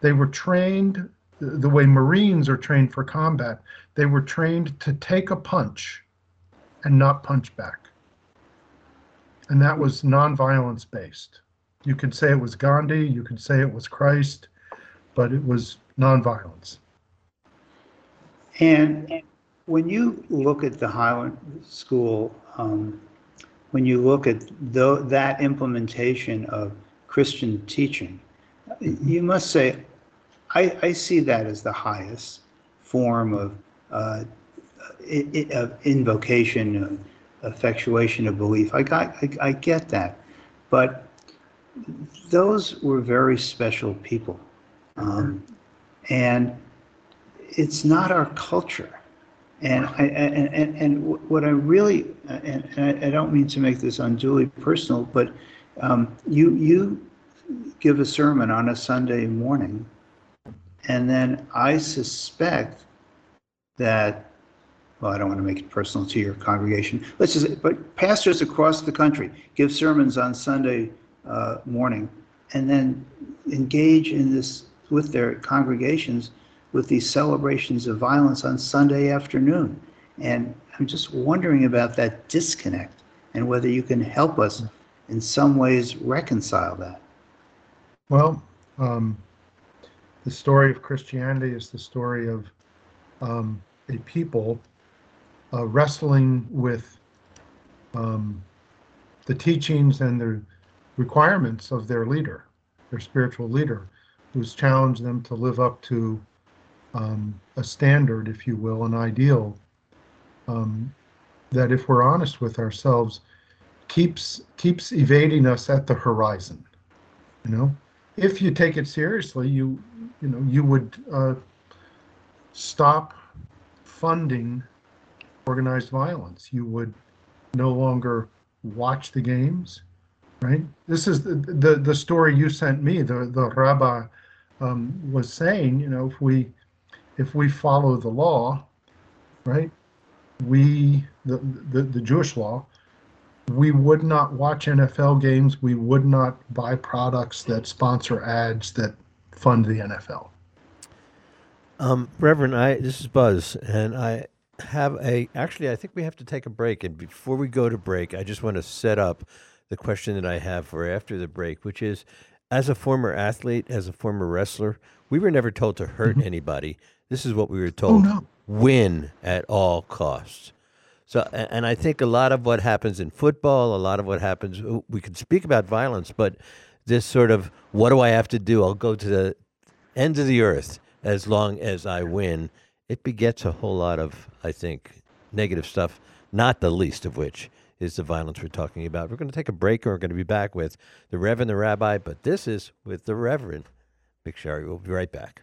[SPEAKER 14] They were trained the way Marines are trained for combat. They were trained to take a punch and not punch back and that was nonviolence based. You could say it was Gandhi, you could say it was Christ, but it was nonviolence.
[SPEAKER 2] And when you look at the Highland School, um, when you look at that implementation of Christian teaching, you must say, I, I see that as the highest form of, uh, invocation, effectuation of belief. I got, I, I get that, but those were very special people, um, and it's not our culture. And I, and, and, and what I really, and, and I don't mean to make this unduly personal, but um, you you give a sermon on a Sunday morning, and then I suspect that well, I don't want to make it personal to your congregation. Let's just, but pastors across the country give sermons on Sunday uh, morning and then engage in this with their congregations with these celebrations of violence on Sunday afternoon. And I'm just wondering about that disconnect and whether you can help us in some ways reconcile that.
[SPEAKER 14] Well, um, the story of Christianity is the story of um, a people uh, wrestling with um, the teachings and the requirements of their leader, their spiritual leader, who's challenged them to live up to um, a standard, if you will, an ideal um, that, if we're honest with ourselves, keeps keeps evading us at the horizon. You know, if you take it seriously, you you know you would uh, stop funding organized violence. You would no longer watch the games, right? This is the the, the story you sent me. The the rabbi um, was saying, you know, if we if we follow the law, right, we the, the the Jewish law, we would not watch NFL games. We would not buy products that sponsor ads that fund the NFL.
[SPEAKER 3] Um, Reverend, I this is Buzz, and I have a actually I think we have to take a break and before we go to break I just want to set up the question that I have for after the break which is as a former athlete as a former wrestler we were never told to hurt mm-hmm. anybody this is what we were oh, told
[SPEAKER 14] oh, no.
[SPEAKER 3] win at all costs so and I think a lot of what happens in football a lot of what happens we can speak about violence but this sort of what do I have to do I'll go to the end of the earth as long as I win. It begets a whole lot of, I think, negative stuff, not the least of which is the violence we're talking about. We're going to take a break and we're going to be back with the Reverend, the Rabbi, but this is with the Reverend. McSherry. We'll be right back.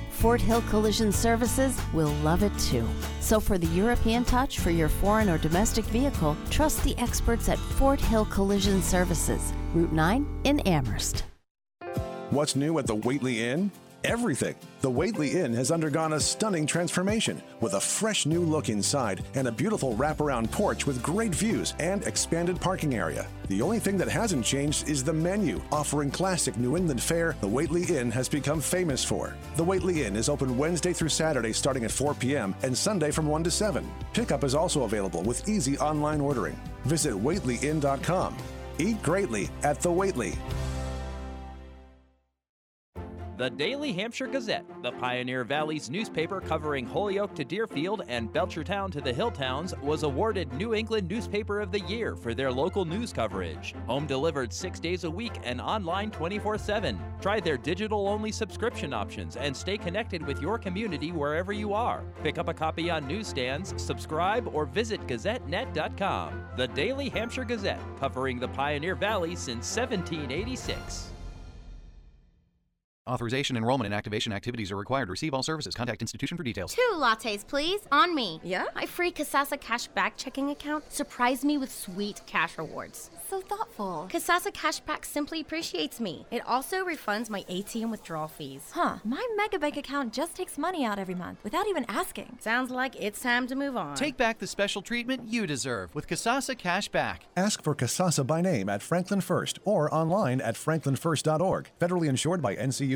[SPEAKER 15] Fort Hill Collision Services will love it too. So for the European touch for your foreign or domestic vehicle, trust the experts at Fort Hill Collision Services, Route 9 in Amherst.
[SPEAKER 16] What's new at the Whately Inn? Everything. The Whately Inn has undergone a stunning transformation with a fresh new look inside and a beautiful wraparound porch with great views and expanded parking area. The only thing that hasn't changed is the menu, offering classic New England fare the Whately Inn has become famous for. The Whately Inn is open Wednesday through Saturday starting at 4 p.m. and Sunday from 1 to 7. Pickup is also available with easy online ordering. Visit WhatelyInn.com. Eat greatly at the Whately.
[SPEAKER 8] The Daily Hampshire Gazette, the Pioneer Valley's newspaper covering Holyoke to Deerfield and Belchertown to the Hilltowns, was awarded New England Newspaper of the Year for their local news coverage. Home delivered six days a week and online 24 7. Try their digital only subscription options and stay connected with your community wherever you are. Pick up a copy on newsstands, subscribe, or visit GazetteNet.com. The Daily Hampshire Gazette, covering the Pioneer Valley since 1786.
[SPEAKER 17] Authorization, enrollment, and activation activities are required. Receive all services. Contact institution for details.
[SPEAKER 18] Two lattes, please, on me. Yeah? My free Kasasa Cashback checking account surprised me with sweet cash rewards. So thoughtful. Kasasa Cashback simply appreciates me. It also refunds my ATM withdrawal fees.
[SPEAKER 19] Huh. My Megabank account just takes money out every month without even asking.
[SPEAKER 18] Sounds like it's time to move on.
[SPEAKER 17] Take back the special treatment you deserve with Kasasa Cashback.
[SPEAKER 16] Ask for Kasasa by name at Franklin First or online at franklinfirst.org. Federally insured by NCUA.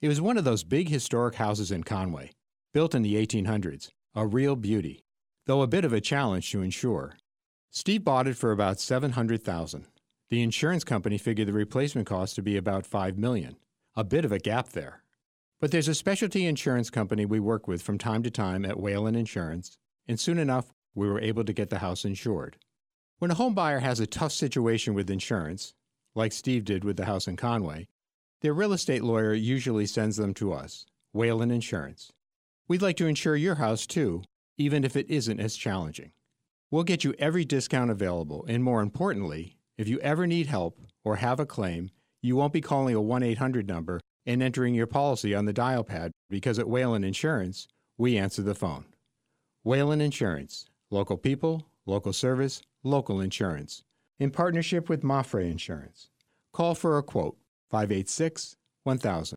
[SPEAKER 20] It was one of those big historic houses in Conway, built in the 1800s, a real beauty, though a bit of a challenge to insure. Steve bought it for about 700,000. The insurance company figured the replacement cost to be about 5 million. A bit of a gap there. But there's a specialty insurance company we work with from time to time at Whalen Insurance, and soon enough we were able to get the house insured. When a home buyer has a tough situation with insurance, like Steve did with the house in Conway, their real estate lawyer usually sends them to us, Whalen Insurance. We'd like to insure your house too, even if it isn't as challenging. We'll get you every discount available, and more importantly, if you ever need help or have a claim, you won't be calling a 1 800 number and entering your policy on the dial pad because at Whalen Insurance, we answer the phone. Whalen Insurance, local people, local service, local insurance, in partnership with Mapfre Insurance. Call for a quote 586 1000.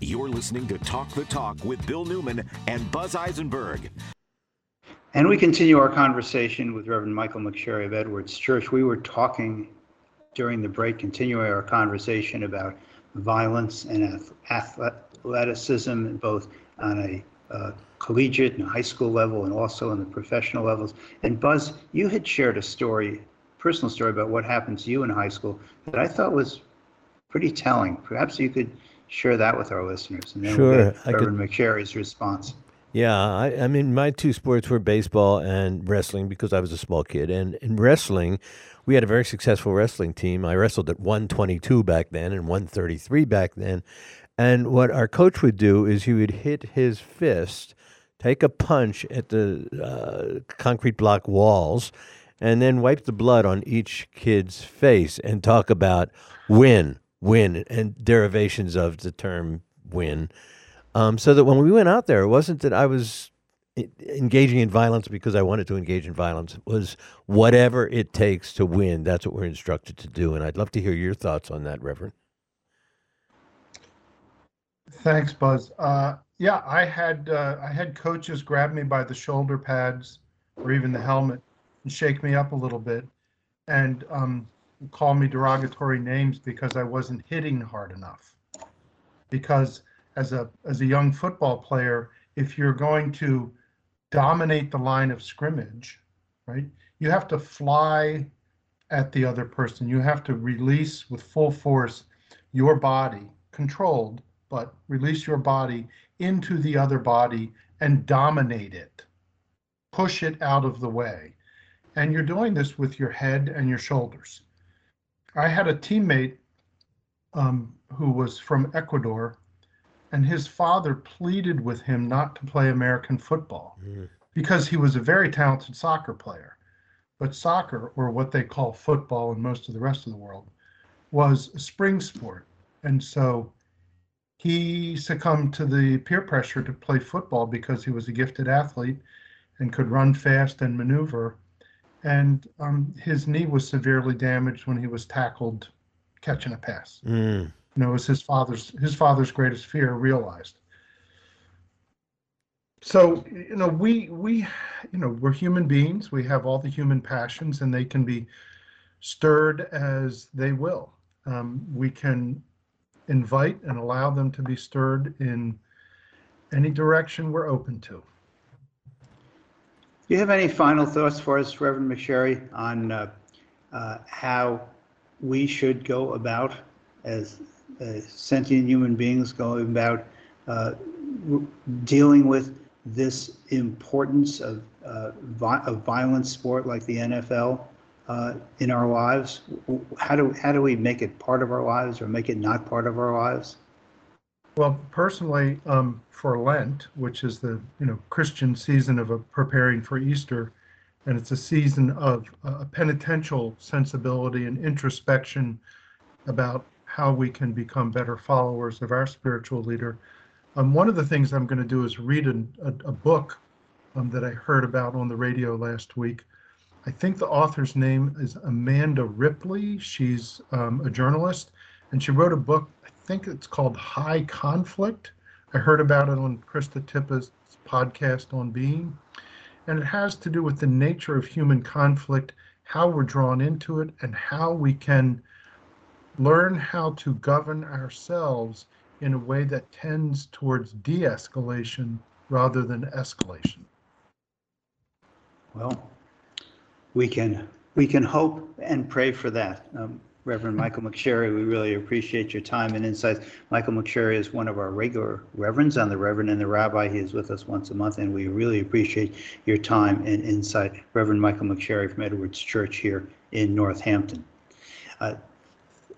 [SPEAKER 1] You're listening to Talk the Talk with Bill Newman and Buzz Eisenberg.
[SPEAKER 2] And we continue our conversation with Reverend Michael McSherry of Edwards Church. We were talking during the break, continuing our conversation about violence and athleticism, both on a uh, collegiate and high school level and also on the professional levels. And Buzz, you had shared a story, personal story about what happened to you in high school that I thought was pretty telling. Perhaps you could share that with our listeners, and then
[SPEAKER 3] Sure,
[SPEAKER 2] we'll get
[SPEAKER 3] could-
[SPEAKER 2] Reverend McSherry's response.
[SPEAKER 3] Yeah, I, I mean, my two sports were baseball and wrestling because I was a small kid. And in wrestling, we had a very successful wrestling team. I wrestled at 122 back then and 133 back then. And what our coach would do is he would hit his fist, take a punch at the uh, concrete block walls, and then wipe the blood on each kid's face and talk about win, win, and derivations of the term win. Um, so that when we went out there, it wasn't that I was engaging in violence because I wanted to engage in violence. It was whatever it takes to win. That's what we're instructed to do. And I'd love to hear your thoughts on that, Reverend.
[SPEAKER 14] Thanks, Buzz. Uh, yeah, I had uh, I had coaches grab me by the shoulder pads or even the helmet and shake me up a little bit, and um, call me derogatory names because I wasn't hitting hard enough. because as a as a young football player, if you're going to dominate the line of scrimmage, right, you have to fly at the other person. You have to release with full force your body, controlled, but release your body into the other body and dominate it. Push it out of the way. And you're doing this with your head and your shoulders. I had a teammate um, who was from Ecuador, and his father pleaded with him not to play American football
[SPEAKER 3] Mm.
[SPEAKER 14] because he was a very talented soccer player. But soccer, or what they call football in most of the rest of the world, was a spring sport. And so he succumbed to the peer pressure to play football because he was a gifted athlete and could run fast and maneuver. And um, his knee was severely damaged when he was tackled catching a pass.
[SPEAKER 3] Mm.
[SPEAKER 14] You know, it was his father's his father's greatest fear realized. So you know, we we you know we're human beings. We have all the human passions, and they can be stirred as they will. Um, we can invite and allow them to be stirred in any direction we're open to.
[SPEAKER 2] Do you have any final thoughts for us, Reverend McSherry, on uh, uh, how we should go about, as uh, sentient human beings, going about uh, dealing with this importance of, uh, vi- of violent sport like the NFL uh, in our lives? How do, how do we make it part of our lives or make it not part of our lives?
[SPEAKER 14] Well, personally, um, for Lent, which is the you know Christian season of uh, preparing for Easter, and it's a season of uh, a penitential sensibility and introspection about how we can become better followers of our spiritual leader. Um, one of the things I'm going to do is read a, a, book um, that I heard about on the radio last week. I think the author's name is Amanda Ripley. She's um, a journalist, and she wrote a book. I think it's called High Conflict. I heard about it on Krista Tippett's podcast on Being, and it has to do with the nature of human conflict, how we're drawn into it, and how we can learn how to govern ourselves in a way that tends towards de-escalation rather than escalation.
[SPEAKER 2] Well, we can, we can hope and pray for that. Um, Reverend Michael McSherry, we really appreciate your time and insights. Michael McSherry is one of our regular reverends on the Reverend and the Rabbi. He is with us once a month, and we really appreciate your time and insight. Reverend Michael McSherry from Edwards Church here in Northampton. Uh,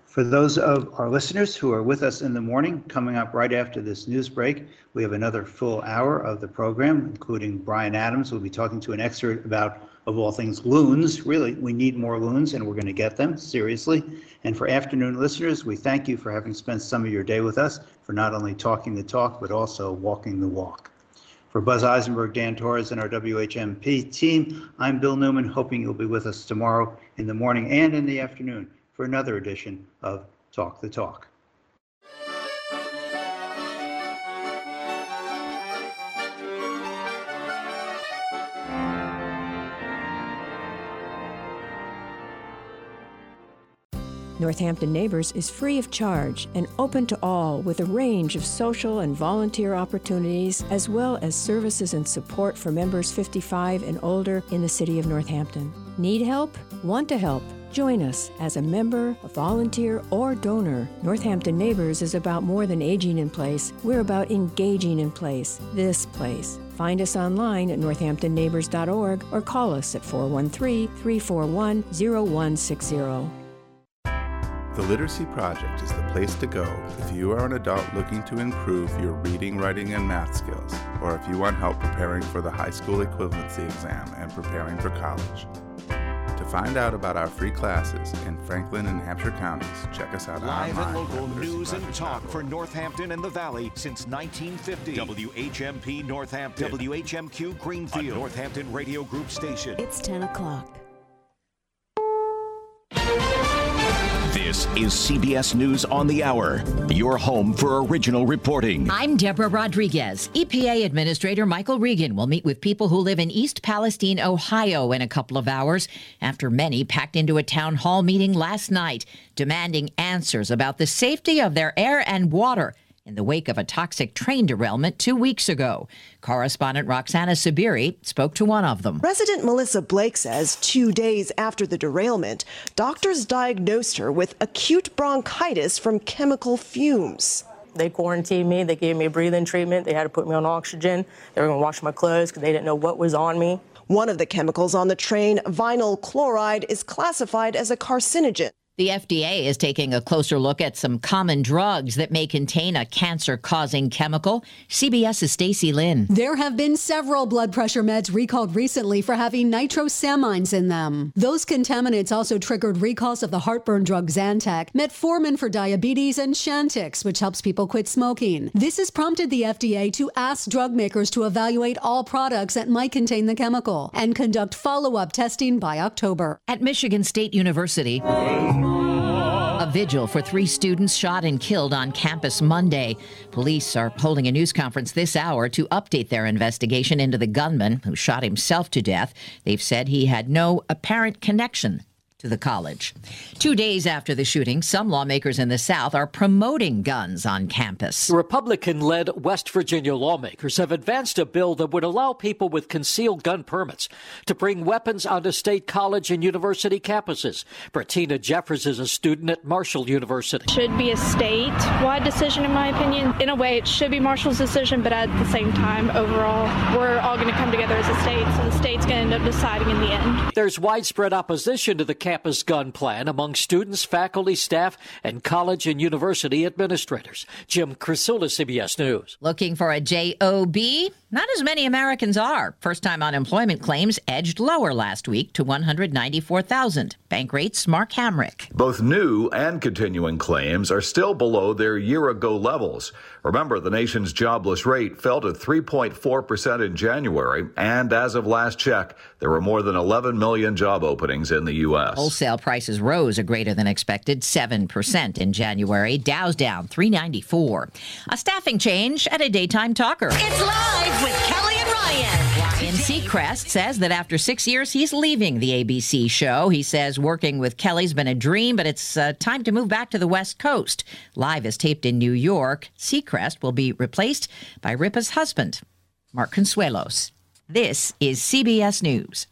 [SPEAKER 2] For those of our listeners who are with us in the morning, coming up right after this news break, we have another full hour of the program, including Brian Adams. We'll be talking to an expert about, of all things, loons. Really, we need more loons, and we're going to get them, seriously. And for afternoon listeners, we thank you for having spent some of your day with us, for not only talking the talk, but also walking the walk. For Buzz Eisenberg, Dan Torres, and our WHMP team, I'm Bill Newman, hoping you'll be with us tomorrow in the morning and in the afternoon for another edition of Talk the Talk.
[SPEAKER 21] Northampton Neighbors is free of charge and open to all with a range of social and volunteer opportunities, as well as services and support for members 55 and older in the city of Northampton. Need help? Want to help? Join us as a member, a volunteer, or donor. Northampton Neighbors is about more than aging in place, we're about engaging in place, this place. Find us online at northamptonneighbors.org or call us at 413 341 0160.
[SPEAKER 22] The Literacy Project is the place to go if you are an adult looking to improve your reading, writing, and math skills, or if you want help preparing for the high school equivalency exam and preparing for college. To find out about our free classes in Franklin and Hampshire counties, check us out
[SPEAKER 1] Live
[SPEAKER 22] online.
[SPEAKER 1] and local
[SPEAKER 22] at
[SPEAKER 1] news and talk for Northampton and the Valley since 1950. WHMP Northampton. WHMQ Greenfield. A Northampton Radio Group station.
[SPEAKER 21] It's 10 o'clock.
[SPEAKER 1] This is CBS News on the Hour, your home for original reporting.
[SPEAKER 23] I'm Deborah Rodriguez. EPA Administrator Michael Regan will meet with people who live in East Palestine, Ohio in a couple of hours after many packed into a town hall meeting last night demanding answers about the safety of their air and water in the wake of a toxic train derailment two weeks ago. Correspondent Roxana Saberi spoke to one of them.
[SPEAKER 24] Resident Melissa Blake says two days after the derailment, doctors diagnosed her with acute bronchitis from chemical fumes.
[SPEAKER 25] They quarantined me. They gave me a breathing treatment. They had to put me on oxygen. They were going to wash my clothes because they didn't know what was on me.
[SPEAKER 24] One of the chemicals on the train, vinyl chloride, is classified as a carcinogen.
[SPEAKER 23] The FDA is taking a closer look at some common drugs that may contain a cancer causing chemical. CBS's Stacy Lynn.
[SPEAKER 26] There have been several blood pressure meds recalled recently for having nitrosamines in them. Those contaminants also triggered recalls of the heartburn drug Zantac, metformin for diabetes, and Chantix, which helps people quit smoking. This has prompted the FDA to ask drug makers to evaluate all products that might contain the chemical and conduct follow up testing by October.
[SPEAKER 23] At Michigan State University, vigil for three students shot and killed on campus Monday. Police are holding a news conference this hour to update their investigation into the gunman who shot himself to death. They've said he had no apparent connection to the college. Two days after the shooting, some lawmakers in the South are promoting guns on campus.
[SPEAKER 27] Republican led West Virginia lawmakers have advanced a bill that would allow people with concealed gun permits to bring weapons onto state college and university campuses. Bettina Jeffers is a student at Marshall University.
[SPEAKER 28] Should be a state wide decision, in my opinion. In a way, it should be Marshall's decision, but at the same time, overall, we're all going to come together as a state, so the state's going to end up deciding in the end.
[SPEAKER 27] There's widespread opposition to the campus gun plan among students, faculty, staff, and college and university administrators. Jim Krasula, CBS News.
[SPEAKER 23] Looking for a JOB? Not as many Americans are. First time unemployment claims edged lower last week to 194,000. Bankrate's, Mark Hamrick.
[SPEAKER 29] Both new and continuing claims are still below their year ago levels. Remember, the nation's jobless rate fell to 3.4% in January, and as of last check, there were more than 11 million job openings in the U.S.
[SPEAKER 23] Wholesale prices rose a greater than expected 7% in January. Dow's down 394. A staffing change at a daytime talker.
[SPEAKER 30] It's live with Kelly and Ryan.
[SPEAKER 23] Ryan Seacrest says that after six years, he's leaving the ABC show. He says working with Kelly's been a dream, but it's uh, time to move back to the West Coast. Live is taped in New York. Seacrest will be replaced by Ripa's husband, Mark Consuelos. This is CBS News.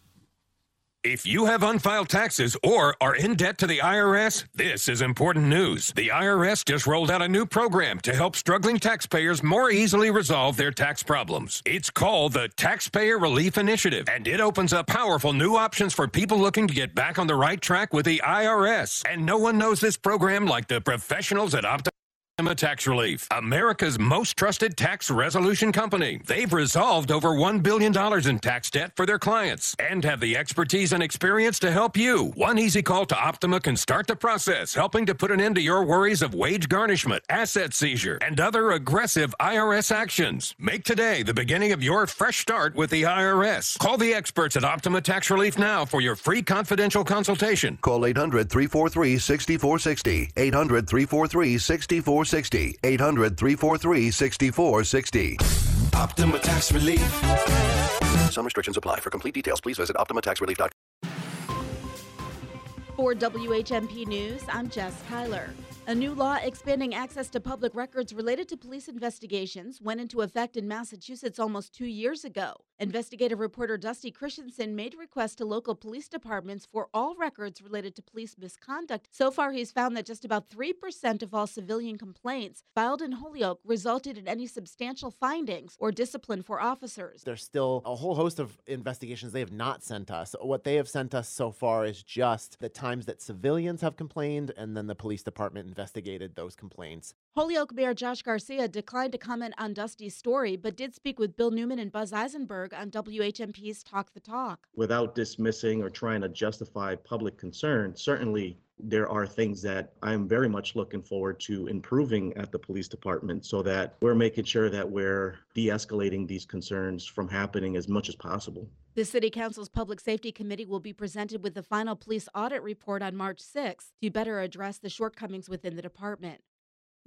[SPEAKER 31] If you have unfiled taxes or are in debt to the IRS, this is important news. The IRS just rolled out a new program to help struggling taxpayers more easily resolve their tax problems. It's called the Taxpayer Relief Initiative, and it opens up powerful new options for people looking to get back on the right track with the IRS. And no one knows this program like the professionals at Optima. Tax Relief, America's most trusted tax resolution company. They've resolved over $1 billion in tax debt for their clients and have the expertise and experience to help you. One easy call to Optima can start the process, helping to put an end to your worries of wage garnishment, asset seizure, and other aggressive IRS actions. Make today the beginning of your fresh start with the IRS. Call the experts at Optima Tax Relief now for your free confidential consultation.
[SPEAKER 32] Call 800 343 6460. 800 343 6460. 800 343 6460.
[SPEAKER 33] Optima Tax Relief.
[SPEAKER 32] Some restrictions apply. For complete details, please visit OptimaTaxRelief.com.
[SPEAKER 9] For WHMP News, I'm Jess Tyler. A new law expanding access to public records related to police investigations went into effect in Massachusetts almost two years ago. Investigative reporter Dusty Christensen made requests to local police departments for all records related to police misconduct. So far, he's found that just about 3% of all civilian complaints filed in Holyoke resulted in any substantial findings or discipline for officers.
[SPEAKER 10] There's still a whole host of investigations they have not sent us. What they have sent us so far is just the times that civilians have complained and then the police department investigated those complaints.
[SPEAKER 9] Holyoke Mayor Josh Garcia declined to comment on Dusty's story, but did speak with Bill Newman and Buzz Eisenberg on WHMP's Talk the Talk.
[SPEAKER 11] Without dismissing or trying to justify public concern, certainly there are things that I'm very much looking forward to improving at the police department so that we're making sure that we're de escalating these concerns from happening as much as possible.
[SPEAKER 9] The City Council's Public Safety Committee will be presented with the final police audit report on March 6th to better address the shortcomings within the department.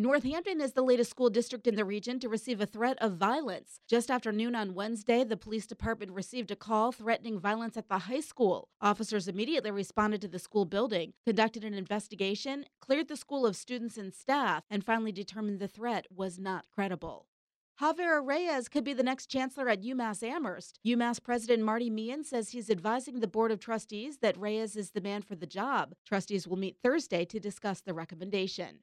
[SPEAKER 9] Northampton is the latest school district in the region to receive a threat of violence. Just after noon on Wednesday, the police department received a call threatening violence at the high school. Officers immediately responded to the school building, conducted an investigation, cleared the school of students and staff, and finally determined the threat was not credible. Javier Reyes could be the next chancellor at UMass Amherst. UMass President Marty Meehan says he's advising the Board of Trustees that Reyes is the man for the job. Trustees will meet Thursday to discuss the recommendation.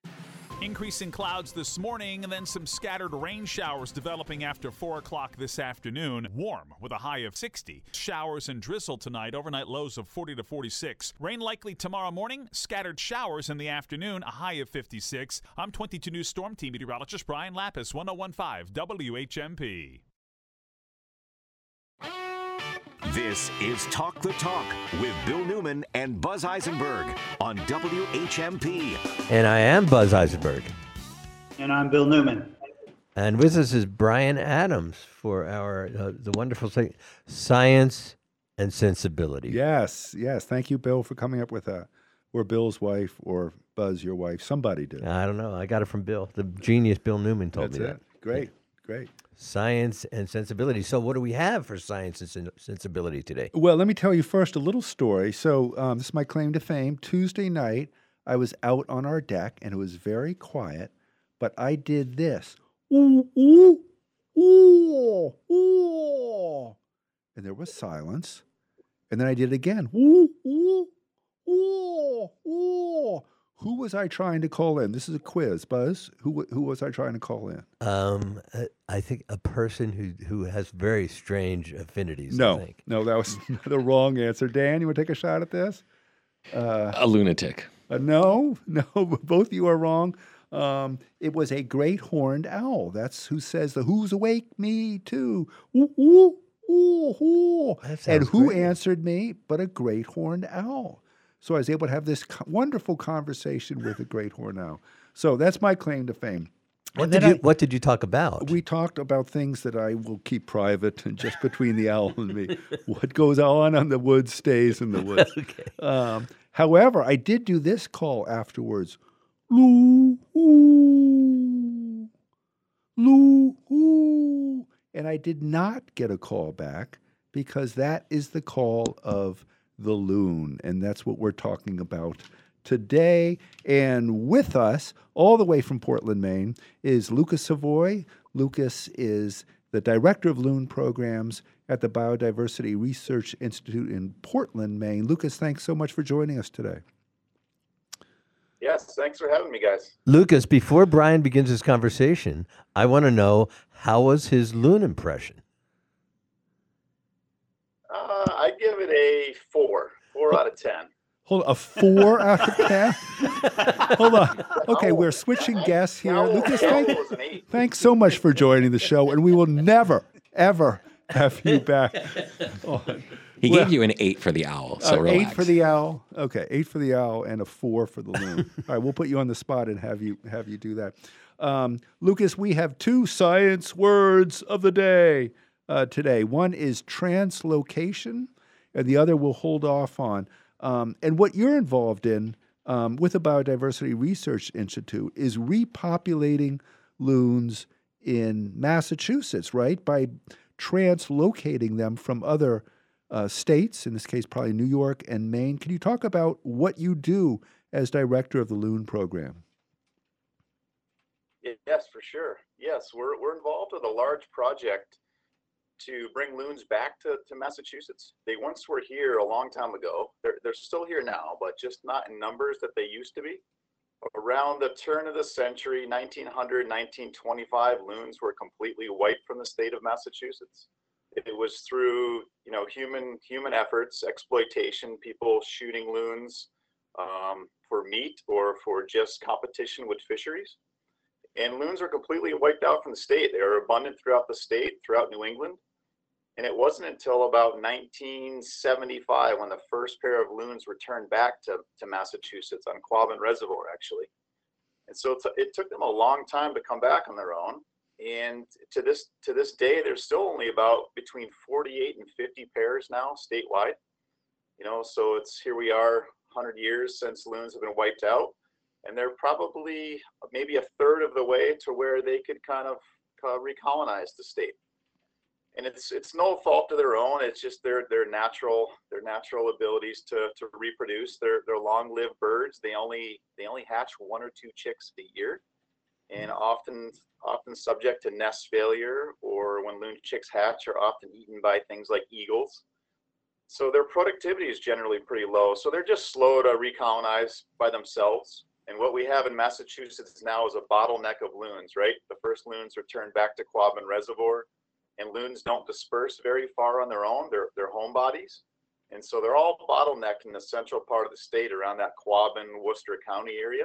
[SPEAKER 34] Increasing clouds this morning and then some scattered rain showers developing after 4 o'clock this afternoon. Warm with a high of 60. Showers and drizzle tonight, overnight lows of 40 to 46. Rain likely tomorrow morning, scattered showers in the afternoon, a high of 56. I'm 22 News Storm Team meteorologist Brian Lapis, 1015 WHMP.
[SPEAKER 1] This is Talk the Talk with Bill Newman and Buzz Eisenberg on WHMP.
[SPEAKER 3] And I am Buzz Eisenberg.
[SPEAKER 2] And I'm Bill Newman.
[SPEAKER 3] And with us is Brian Adams for our uh, the wonderful thing, science and sensibility.
[SPEAKER 35] Yes, yes. Thank you, Bill, for coming up with that. Or Bill's wife, or Buzz, your wife. Somebody did.
[SPEAKER 3] I don't know. I got it from Bill. The genius Bill Newman told
[SPEAKER 35] That's
[SPEAKER 3] me
[SPEAKER 35] it.
[SPEAKER 3] that.
[SPEAKER 35] Great, great.
[SPEAKER 3] Science and sensibility. So, what do we have for science and sen- sensibility today?
[SPEAKER 35] Well, let me tell you first a little story. So, um, this is my claim to fame. Tuesday night, I was out on our deck and it was very quiet, but I did this. Ooh, ooh, ooh, ooh. And there was silence. And then I did it again. Ooh, ooh, ooh, ooh. Who was I trying to call in? This is a quiz, Buzz. Who who was I trying to call in?
[SPEAKER 3] Um, uh, I think a person who who has very strange affinities. I
[SPEAKER 35] No,
[SPEAKER 3] think.
[SPEAKER 35] no, that was [LAUGHS] the wrong answer. Dan, you want to take a shot at this? Uh,
[SPEAKER 36] A lunatic.
[SPEAKER 35] uh, no, no, [LAUGHS] both of you are wrong. Um, it was a great horned owl. That's who says the "Who's awake?" Me too. Ooh, ooh, ooh, ooh. And who
[SPEAKER 3] great.
[SPEAKER 35] answered me but a great horned owl? So I was able to have this wonderful conversation with the great horned owl. So that's my claim to fame.
[SPEAKER 3] What did you
[SPEAKER 35] I-
[SPEAKER 3] What did you talk about?
[SPEAKER 35] we talked about things that I will keep private and just between the owl and me. [LAUGHS] what goes on in the woods stays in the woods. [LAUGHS] um, however, I did do this call afterwards. Loo, ooh, loo, ooh. And I did not get a call back because that is the call of the loon. And that's what we're talking about today. And with us, all the way from Portland, Maine, is Lucas Savoy. Lucas is the director of loon programs at the Biodiversity Research Institute in Portland, Maine. Lucas, thanks so much for joining us today.
[SPEAKER 37] Yes, thanks for having me, guys.
[SPEAKER 3] Lucas, before Brian begins his conversation, I want to know how was his loon impression?
[SPEAKER 37] Uh, I give it a four, four out of ten.
[SPEAKER 35] Hold on, a four out of ten. [LAUGHS] Hold on. Okay, we're switching guests here. Lucas, thank, thanks so much for joining the show, and we will never, ever have you back. [LAUGHS] on.
[SPEAKER 36] He
[SPEAKER 35] Well,
[SPEAKER 36] gave you an eight for the owl, so
[SPEAKER 35] uh,
[SPEAKER 36] relax.
[SPEAKER 35] eight for the owl. Okay, eight for the owl and a four for the loon. [LAUGHS] All right, we'll put you on the spot and have you have you do that. Um, Lucas, we have two science words of the day uh, today. One is translocation, and the other we'll hold off on. Um, and what you're involved in um, with the Biodiversity Research Institute is repopulating loons in Massachusetts, right? By translocating them from other uh, states, in this case, probably New York and Maine. Can you talk about what you do as director of the Loon program?
[SPEAKER 37] Yes, for sure. Yes, we're, we're involved with a large project to bring loons back to, to Massachusetts. They once were here a long time ago. They're, they're still here now, but just not in numbers that they used to be. Around the turn of the century, 1900, 1925, loons were completely wiped from the state of Massachusetts. It was through, you know, human human efforts, exploitation, people shooting loons um, for meat or for just competition with fisheries. And loons were completely wiped out from the state. They were abundant throughout the state, throughout New England. And it wasn't until about 1975 when the first pair of loons returned back to, to Massachusetts on Quabbin Reservoir, actually. And so it took them a long time to come back on their own. And to this to this day, there's still only about between 48 and 50 pairs now statewide. You know, so it's here we are, 100 years since loons have been wiped out, and they're probably maybe a third of the way to where they could kind of uh, recolonize the state. And it's it's no fault of their own. It's just their their natural their natural abilities to to reproduce. They're they're long-lived birds. They only they only hatch one or two chicks a year, and mm. often often subject to nest failure or when loon chicks hatch are often eaten by things like eagles. So their productivity is generally pretty low. So they're just slow to recolonize by themselves. And what we have in Massachusetts now is a bottleneck of loons, right? The first loons returned back to Quabbin Reservoir, and loons don't disperse very far on their own. They're, they're homebodies. And so they're all bottlenecked in the central part of the state around that Quabbin, Worcester County area.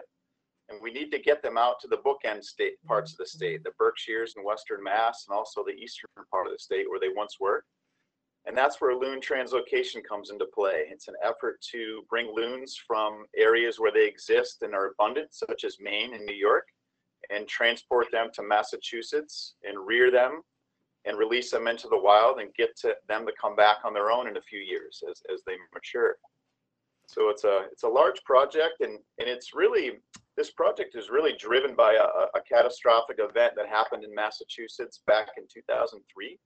[SPEAKER 37] And we need to get them out to the bookend state parts of the state, the Berkshires and Western Mass, and also the eastern part of the state where they once were. And that's where loon translocation comes into play. It's an effort to bring loons from areas where they exist and are abundant, such as Maine and New York, and transport them to Massachusetts and rear them and release them into the wild and get to them to come back on their own in a few years as, as they mature. So it's a it's a large project and, and it's really this project is really driven by a, a catastrophic event that happened in Massachusetts back in 2003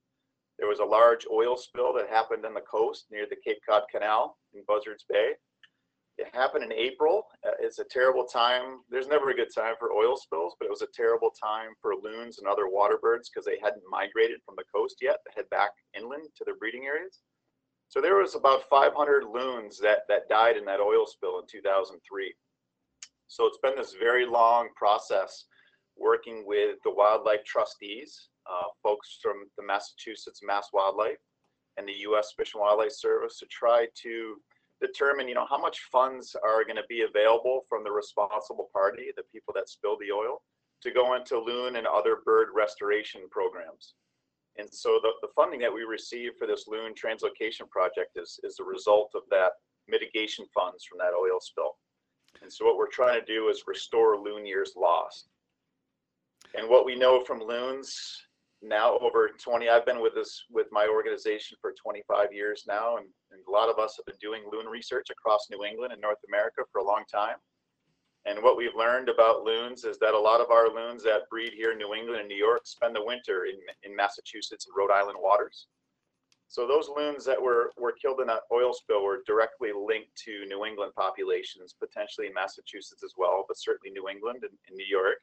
[SPEAKER 37] there was a large oil spill that happened on the coast near the Cape Cod Canal in Buzzards Bay. It happened in April. Uh, it's a terrible time. There's never a good time for oil spills, but it was a terrible time for loons and other water birds because they hadn't migrated from the coast yet to head back inland to their breeding areas. So there was about 500 loons that, that died in that oil spill in 2003. So it's been this very long process working with the wildlife trustees uh, folks from the Massachusetts Mass Wildlife and the U.S. Fish and Wildlife Service to try to determine, you know, how much funds are going to be available from the responsible party, the people that spill the oil, to go into loon and other bird restoration programs. And so the, the funding that we receive for this loon translocation project is, is the result of that mitigation funds from that oil spill. And so what we're trying to do is restore loon years lost. And what we know from loons now over 20 i've been with this with my organization for 25 years now and, and, a lot of us have been doing loon research across new england and north america for a long time. And what we've learned about loons is that a lot of our loons that breed here in new england and new york spend the winter in, in massachusetts and rhode island waters. So those loons that were, were killed in that oil spill were directly linked to new england populations potentially in massachusetts as well but certainly new england and, and new york.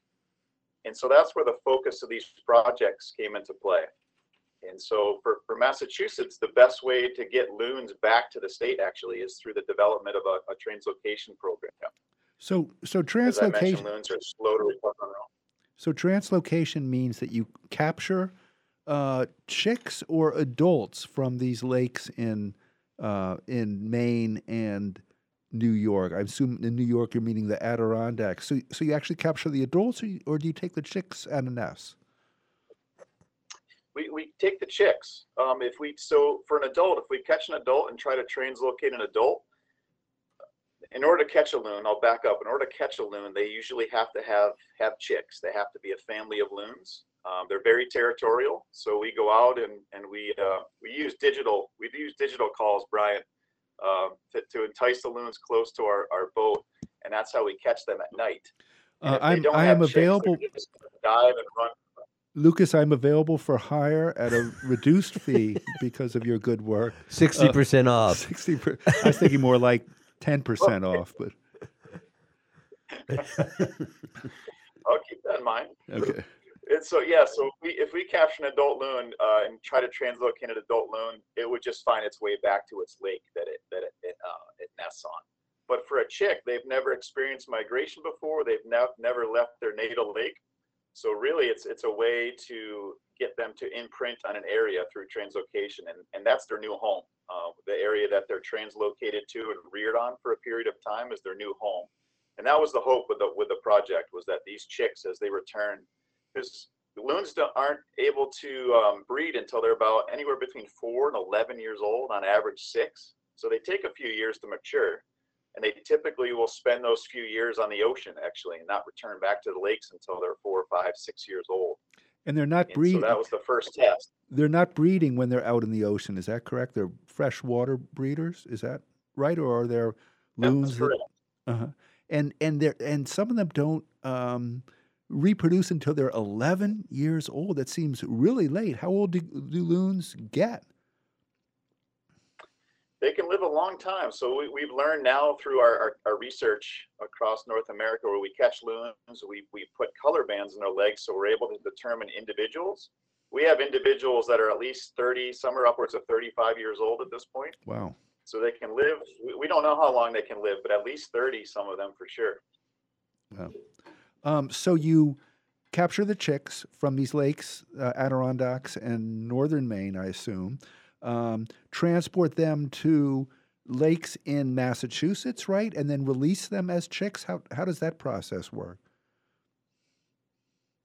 [SPEAKER 37] And so that's where the focus of these projects came into play. And so for, for Massachusetts, the best way to get loons back to the state actually is through the development of a, a translocation program.
[SPEAKER 35] So, so translocation. loons are slow to recover on their own. So translocation means that you capture uh, chicks or adults from these lakes in uh, in Maine and New York. I assume in New York you're meaning the Adirondacks. So, so you actually capture the adults, or, you, or do you take the chicks and the nests?
[SPEAKER 37] We, we take the chicks. Um, if we so for an adult, if we catch an adult and try to translocate an adult, in order to catch a loon, I'll back up. In order to catch a loon, they usually have to have have chicks. They have to be a family of loons. Um, they're very territorial, so we go out and and we uh, we use digital we use digital calls, Brian, uh, to, to, entice the loons close to our, our boat, and that's how we catch them at night.
[SPEAKER 35] Uh, I'm, I am chicks, available.
[SPEAKER 37] Dive and run.
[SPEAKER 35] Lucas, I'm available for hire at a reduced fee [LAUGHS] because of your good work.
[SPEAKER 3] Sixty uh, percent off. [LAUGHS]
[SPEAKER 35] Sixty. Per- I was thinking more like ten percent off, but. [LAUGHS]
[SPEAKER 37] I'll keep that in mind.
[SPEAKER 35] Okay.
[SPEAKER 37] And so yeah, so if we if we capture an adult loon uh, and try to translocate an adult loon, it would just find its way back to its lake that it that it it, uh, it nests on. But for a chick, they've never experienced migration before. They've ne- never left their natal lake. So really, it's it's a way to get them to imprint on an area through translocation, and and that's their new home. Uh, the area that they're translocated to and reared on for a period of time is their new home. And that was the hope with the with the project was that these chicks, as they return because loons aren't able to um, breed until they're about anywhere between four and 11 years old, on average six. So they take a few years to mature. And they typically will spend those few years on the ocean, actually, and not return back to the lakes until they're four, five, six years old.
[SPEAKER 35] And they're not breeding.
[SPEAKER 37] So that was the first test.
[SPEAKER 35] They're not breeding when they're out in the ocean. Is that correct? They're freshwater breeders. Is that right? Or are there loons? That, uh-huh. and and they and some of them don't um, reproduce until they're 11 years old. That seems really late. How old do, do loons get?
[SPEAKER 37] They can live a long time. So we, we've learned now through our, our, our research across North America where we catch loons, we, we put color bands in their legs so we're able to determine individuals. We have individuals that are at least 30, some are upwards of 35 years old at this point.
[SPEAKER 35] Wow.
[SPEAKER 37] So they can live, we, we don't know how long they can live, but at least 30, some of them for sure.
[SPEAKER 35] Wow. Um, so you capture the chicks from these lakes, uh, Adirondacks and northern Maine, I assume, um, transport them to lakes in Massachusetts, right, and then release them as chicks. How how does that process work?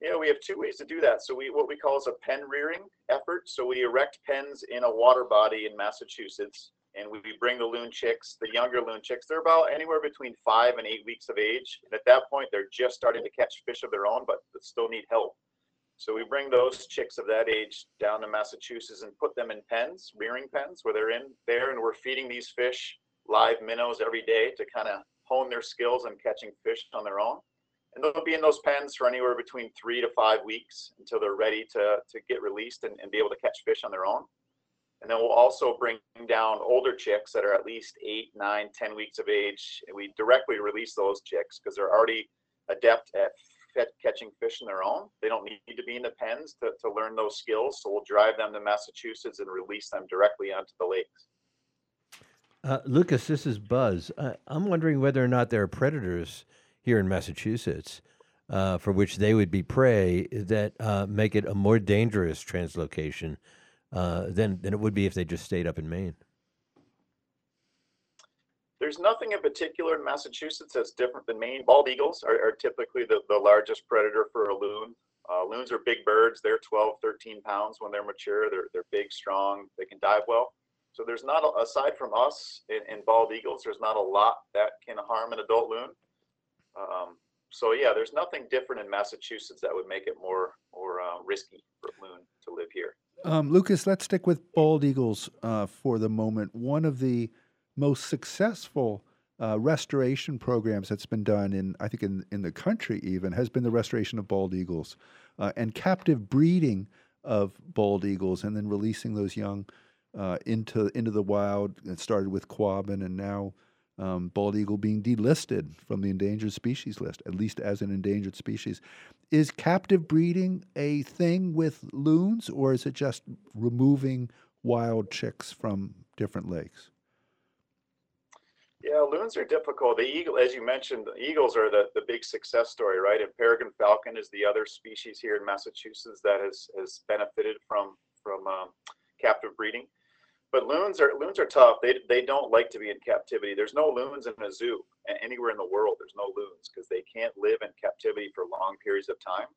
[SPEAKER 37] Yeah, we have two ways to do that. So we what we call is a pen rearing effort. So we erect pens in a water body in Massachusetts, and we bring the loon chicks, the younger loon chicks. They're about anywhere between five and eight weeks of age, and at that point, they're just starting to catch fish of their own, but still need help. So we bring those chicks of that age down to Massachusetts and put them in pens, rearing pens, where they're in there, and we're feeding these fish live minnows every day to kind of hone their skills on catching fish on their own. And they'll be in those pens for anywhere between three to five weeks until they're ready to, to get released and, and be able to catch fish on their own. And then we'll also bring down older chicks that are at least eight, nine, ten weeks of age. And we directly release those chicks because they're already adept at catching fish on their own. They don't need to be in the pens to, to learn those skills. So we'll drive them to Massachusetts and release them directly onto the lakes.
[SPEAKER 3] Uh, Lucas, this is Buzz. Uh, I'm wondering whether or not there are predators here in Massachusetts uh, for which they would be prey that uh, make it a more dangerous translocation uh, than, than it would be if they just stayed up in Maine.
[SPEAKER 37] There's nothing in particular in Massachusetts that's different than Maine. Bald eagles are, are typically the, the largest predator for a loon. Uh, loons are big birds. They're 12, 13 pounds when they're mature. They're, they're big, strong. They can dive well. So there's not, a, aside from us and, bald eagles, there's not a lot that can harm an adult loon. Um, so yeah, there's nothing different in Massachusetts that would make it more more uh, risky for a loon to live here.
[SPEAKER 35] Um, Lucas, let's stick with bald eagles uh, for the moment. One of the most successful uh, restoration programs that's been done in, I think, in, in the country even, has been the restoration of bald eagles uh, and captive breeding of bald eagles and then releasing those young uh, into into the wild. It started with Quabbin and now um, bald eagle being delisted from the endangered species list, at least as an endangered species. Is captive breeding a thing with loons, or is it just removing wild chicks from different lakes?
[SPEAKER 37] Yeah, loons are difficult. The eagle, as you mentioned, the eagles are the, the big success story, right? And peregrine falcon is the other species here in Massachusetts that has, has benefited from from um, captive breeding. But loons are loons are tough. They they don't like to be in captivity. There's no loons in a zoo anywhere in the world. There's no loons because they can't live in captivity for long periods of time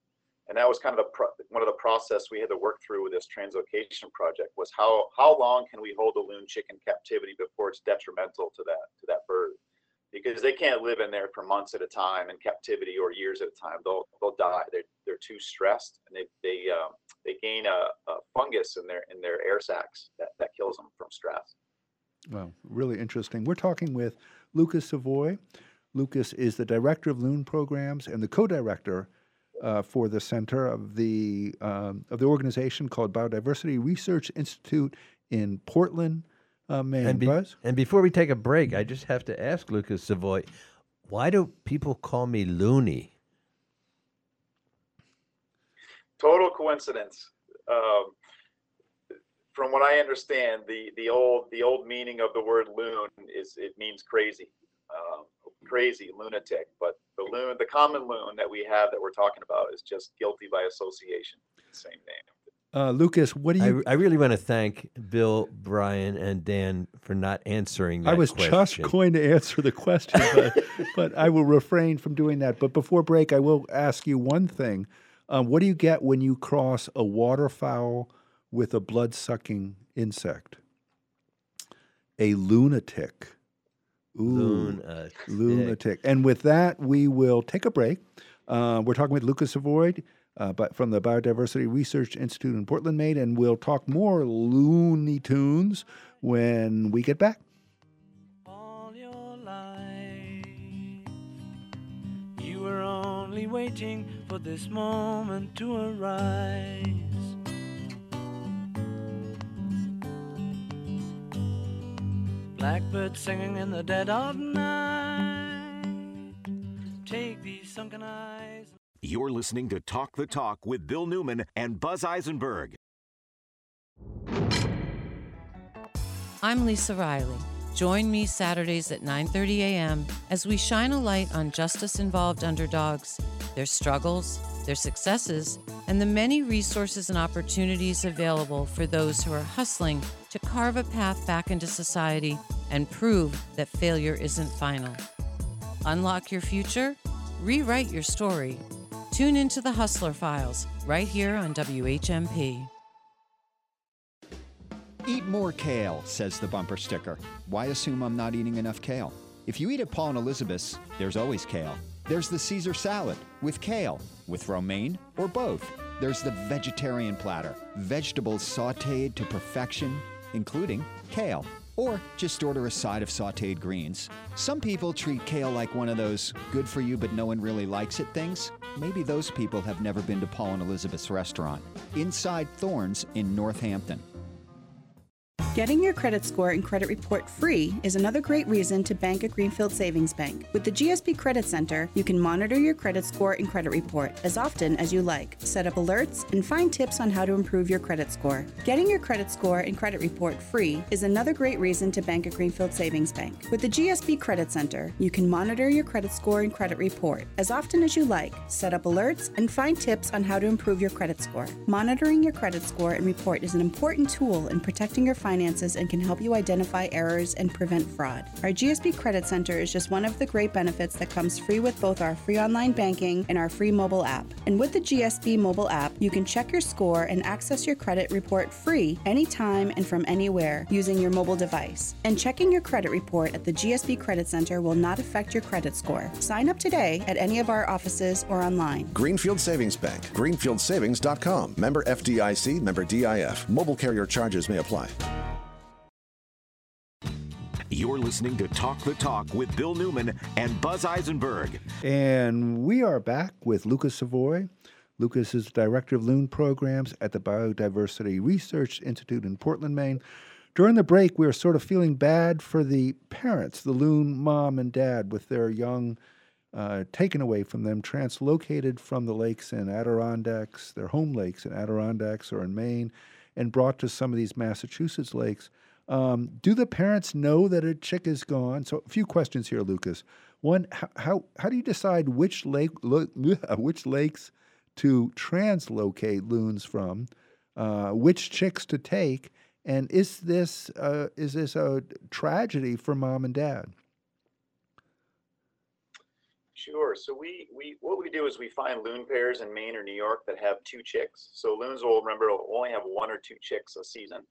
[SPEAKER 37] and that was kind of the one of the process we had to work through with this translocation project was how how long can we hold a loon chick in captivity before it's detrimental to that to that bird? Because they can't live in there for months at a time in captivity or years at a time. They'll they'll die. They're, they're too stressed and they they um, they gain a, a, fungus in their in their air sacs that, that kills them from stress.
[SPEAKER 35] Well really interesting. We're talking with lucas savoy. Lucas is the director of loon programs and the co-director uh, for the center of the um, of the organization called Biodiversity Research Institute in Portland, uh, Maine.
[SPEAKER 3] And, be, and before we take a break, I just have to ask Lucas Savoy, why do people call me loony?
[SPEAKER 37] Total coincidence. Um, from what I understand, the the old the old meaning of the word loon is it means crazy. Um, crazy lunatic, but the loon, the common loon that we have that we're talking about is just guilty by association. Same name.
[SPEAKER 35] Uh, Lucas, what do you?
[SPEAKER 3] I, I, really want to thank Bill, Brian, and Dan for not answering that
[SPEAKER 35] I was
[SPEAKER 3] question.
[SPEAKER 35] just going to answer the question, but, [LAUGHS] but I will refrain from doing that. But before break, I will ask you one thing. Um, what do you get when you cross a waterfowl with a blood sucking insect? A lunatic. Ooh,
[SPEAKER 3] lunatic.
[SPEAKER 35] lunatic. And with that, we will take a break. Uh, we're talking with Lucas Savoy uh, but from the Biodiversity Research Institute in Portland, Maine, and we'll talk more Looney Tunes when we get back.
[SPEAKER 38] only waiting for this moment to arise. Blackbird singing in the dead of night. Take these sunken eyes.
[SPEAKER 1] You're listening to Talk the Talk with Bill Newman and Buzz Eisenberg.
[SPEAKER 36] I'm Lisa Riley. Join me Saturdays at 9:30 a.m. as we shine a light on justice-involved underdogs, their struggles, their successes, and the many resources and opportunities available for those who are hustling to carve a path back into society and prove that failure isn't final. Unlock your future, rewrite your story. Tune into the Hustler Files right here on WHMP.
[SPEAKER 39] Eat more kale, says the bumper sticker. Why assume I'm not eating enough kale? If you eat at Paul and Elizabeth's, there's always kale. There's the Caesar salad with kale, with romaine, or both. There's the vegetarian platter, vegetables sauteed to perfection, including kale. Or just order a side of sauteed greens. Some people treat kale like one of those good for you but no one really likes it things. Maybe those people have never been to Paul and Elizabeth's restaurant, Inside Thornes in Northampton.
[SPEAKER 40] Getting your credit score and credit report free is another great reason to bank at Greenfield Savings Bank. With the GSB Credit Center, you can monitor your credit score and credit report as often as you like, set up alerts, and find tips on how to improve your credit score. Getting your credit score and credit report free is another great reason to bank at Greenfield Savings Bank. With the GSB Credit Center, you can monitor your credit score and credit report as often as you like, set up alerts, and find tips on how to improve your credit score. Monitoring your credit score and report is an important tool in protecting your and can help you identify errors and prevent fraud. Our GSB Credit Center is just one of the great benefits that comes free with both our free online banking and our free mobile app. And with the GSB mobile app, you can check your score and access your credit report free anytime and from anywhere using your mobile device. And checking your credit report at the GSB Credit Center will not affect your credit score. Sign up today at any of our offices or online.
[SPEAKER 32] Greenfield Savings Bank. GreenfieldSavings.com. Member FDIC, member DIF. Mobile carrier charges may apply.
[SPEAKER 1] You're listening to Talk the Talk with Bill Newman and Buzz Eisenberg.
[SPEAKER 35] And we are back with Lucas Savoy. Lucas is Director of Loon Programs at the Biodiversity Research Institute in Portland, Maine. During the break, we were sort of feeling bad for the parents, the loon mom and dad, with their young uh, taken away from them, translocated from the lakes in Adirondacks, their home lakes in Adirondacks or in Maine, and brought to some of these Massachusetts lakes. Um, do the parents know that a chick is gone? So, a few questions here, Lucas. One, how how, how do you decide which lake [LAUGHS] which lakes to translocate loons from, uh, which chicks to take, and is this uh, is this a tragedy for mom and dad?
[SPEAKER 37] Sure. So we, we what we do is we find loon pairs in Maine or New York that have two chicks. So loons will remember will only have one or two chicks a season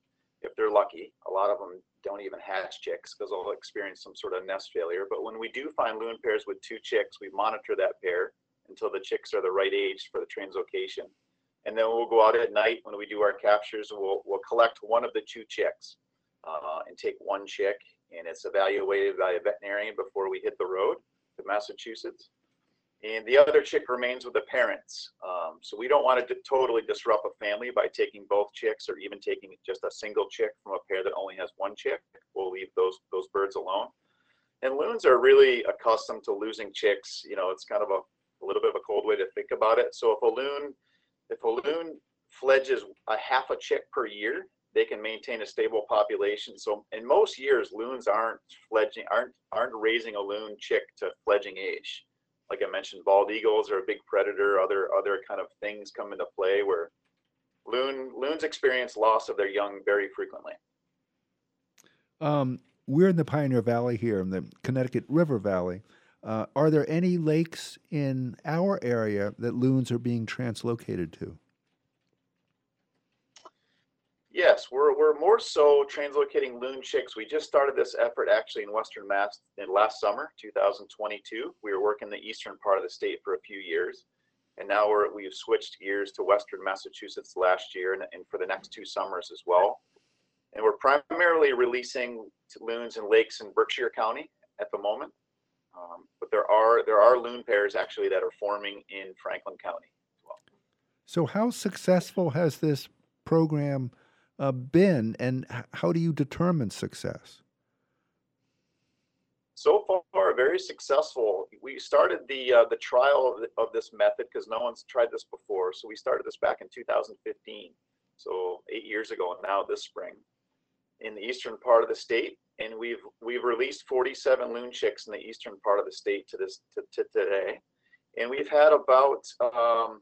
[SPEAKER 37] if they're lucky. A lot of them don't even hatch chicks because they'll experience some sort of nest failure. But when we do find loon pairs with two chicks, we monitor that pair until the chicks are the right age for the translocation. And then we'll go out at night when we do our captures. We'll we'll collect one of the two chicks uh, and take one chick, and it's evaluated by a veterinarian before we hit the road to Massachusetts and the other chick remains with the parents. Um, so we don't want to totally disrupt a family by taking both chicks or even taking just a single chick from a pair that only has one chick. We'll leave those those birds alone. And loons are really accustomed to losing chicks. You know, it's kind of a, a little bit of a cold way to think about it. So if a loon if a loon fledges a half a chick per year, they can maintain a stable population. So in most years, loons aren't fledging aren't aren't raising a loon chick to fledging age like I mentioned, bald eagles are a big predator. Other other kind of things come into play where loon loons experience loss of their young very frequently.
[SPEAKER 35] Um, we're in the Pioneer Valley here, in the Connecticut River Valley. Uh, are there any lakes in our area that loons are being translocated to?
[SPEAKER 37] Yes, we're, we're more so translocating loon chicks. We just started this effort actually in Western Mass in last summer, 2022. We were working the eastern part of the state for a few years. And now we're, we've switched gears to Western Massachusetts last year and, and for the next two summers as well. And we're primarily releasing loons in lakes in Berkshire County at the moment. Um, but there are there are loon pairs actually that are forming in Franklin County. As well.
[SPEAKER 35] So, how successful has this program uh, been, and how do you determine success?
[SPEAKER 37] So far, very successful. We started the uh, the trial of, of this method because no one's tried this before. So we started this back in 2015, so eight years ago and now this spring, in the eastern part of the state, and we've we've released 47 loon chicks in the eastern part of the state to this to, to today, and we've had about um,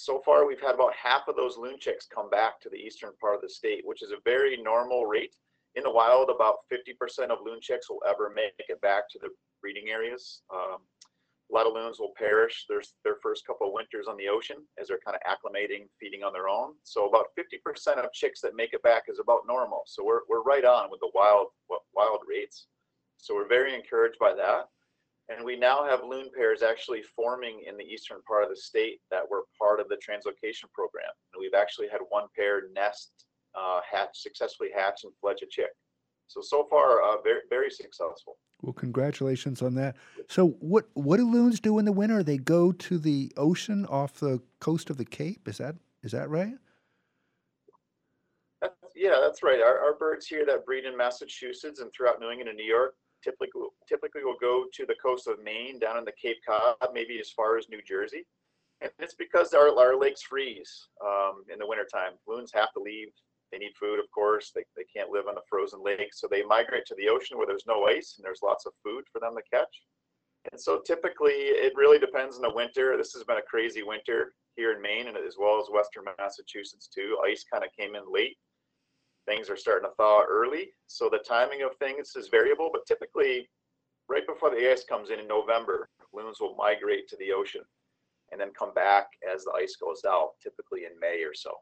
[SPEAKER 37] so far we've had about half of those loon chicks come back to the eastern part of the state, which is a very normal rate. In the wild, about 50% of loon chicks will ever make it back to the breeding areas. Um, a lot of loons will perish their, their first couple of winters on the ocean as they're kind of acclimating, feeding on their own. So about 50% of chicks that make it back is about normal. So we're, we're right on with the wild wild rates. So we're very encouraged by that. And we now have loon pairs actually forming in the eastern part of the state that were part of the translocation program. And we've actually had one pair nest, uh, hatch, successfully hatch and fledge a chick. So, so far, uh, very, very successful.
[SPEAKER 35] Well, congratulations on that. So, what what do loons do in the winter? They go to the ocean off the coast of the Cape. Is that is that right?
[SPEAKER 37] That's, yeah, that's right. Our, our birds here that breed in Massachusetts and throughout New England and New York typically typically will go to the coast of Maine, down in the Cape Cod, maybe as far as New Jersey. And it's because our, our lakes freeze um, in the wintertime. Loons have to leave. They need food, of course. They, they can't live on a frozen lake. So they migrate to the ocean where there's no ice and there's lots of food for them to catch. And so typically it really depends on the winter. This has been a crazy winter here in Maine and as well as Western Massachusetts too. Ice kind of came in late things are starting to thaw early. So the timing of things is variable, but typically right before the ice comes in in November, loons will migrate to the ocean and then come back as the ice goes out, typically in May or so.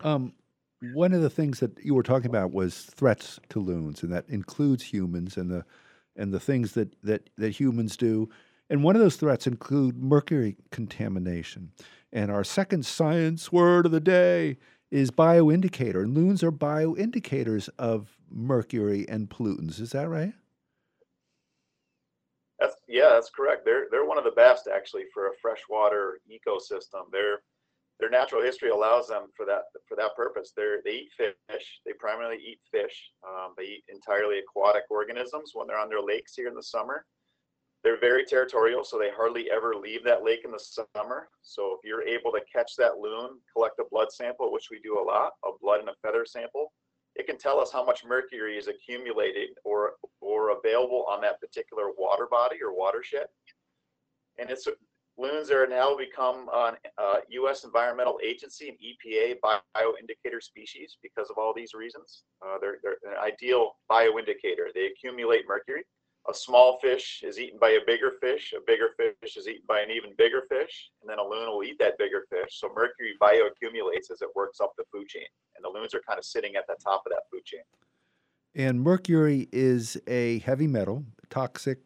[SPEAKER 35] Um, one of the things that you were talking about was threats to loons, and that includes humans and the and the things that that that humans do. And one of those threats include mercury contamination. And our second science word of the day is bioindicator. And loons are bioindicators of mercury and pollutants. Is that right?
[SPEAKER 37] That's yeah, that's correct. They're they're one of the best actually for a freshwater ecosystem. Their their natural history allows them for that for that purpose. They they eat fish. They primarily eat fish. Um, they eat entirely aquatic organisms when they're on their lakes here in the summer. They're very territorial, so they hardly ever leave that lake in the summer. So if you're able to catch that loon, collect a blood sample, which we do a lot, a blood and a feather sample, it can tell us how much mercury is accumulated or or available on that particular water body or watershed. And it's loons are now become an uh, U.S. Environmental Agency and EPA bioindicator species because of all these reasons. Uh, they're, they're an ideal bioindicator. They accumulate mercury a small fish is eaten by a bigger fish, a bigger fish is eaten by an even bigger fish, and then a loon will eat that bigger fish. So mercury bioaccumulates as it works up the food chain, and the loons are kind of sitting at the top of that food chain.
[SPEAKER 35] And mercury is a heavy metal, toxic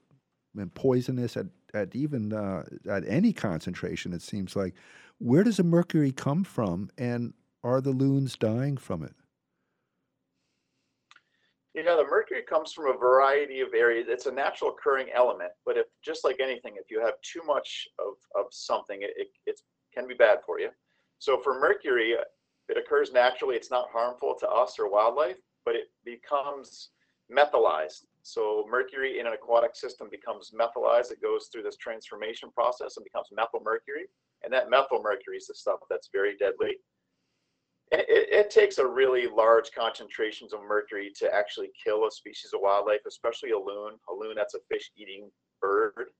[SPEAKER 35] and poisonous at, at even uh, at any concentration, it seems like. Where does the mercury come from, and are the loons dying from it?
[SPEAKER 37] You know, the mercury comes from a variety of areas. It's a natural occurring element, but if just like anything, if you have too much of, of something, it, it, can be bad for you. So for mercury, it occurs naturally. It's not harmful to us or wildlife, but it becomes methylized. So mercury in an aquatic system becomes methylized. It goes through this transformation process and becomes methyl mercury. And that methyl mercury is the stuff that's very deadly it, it, takes a really large concentrations of mercury to actually kill a species of wildlife, especially a loon. A loon that's a fish-eating bird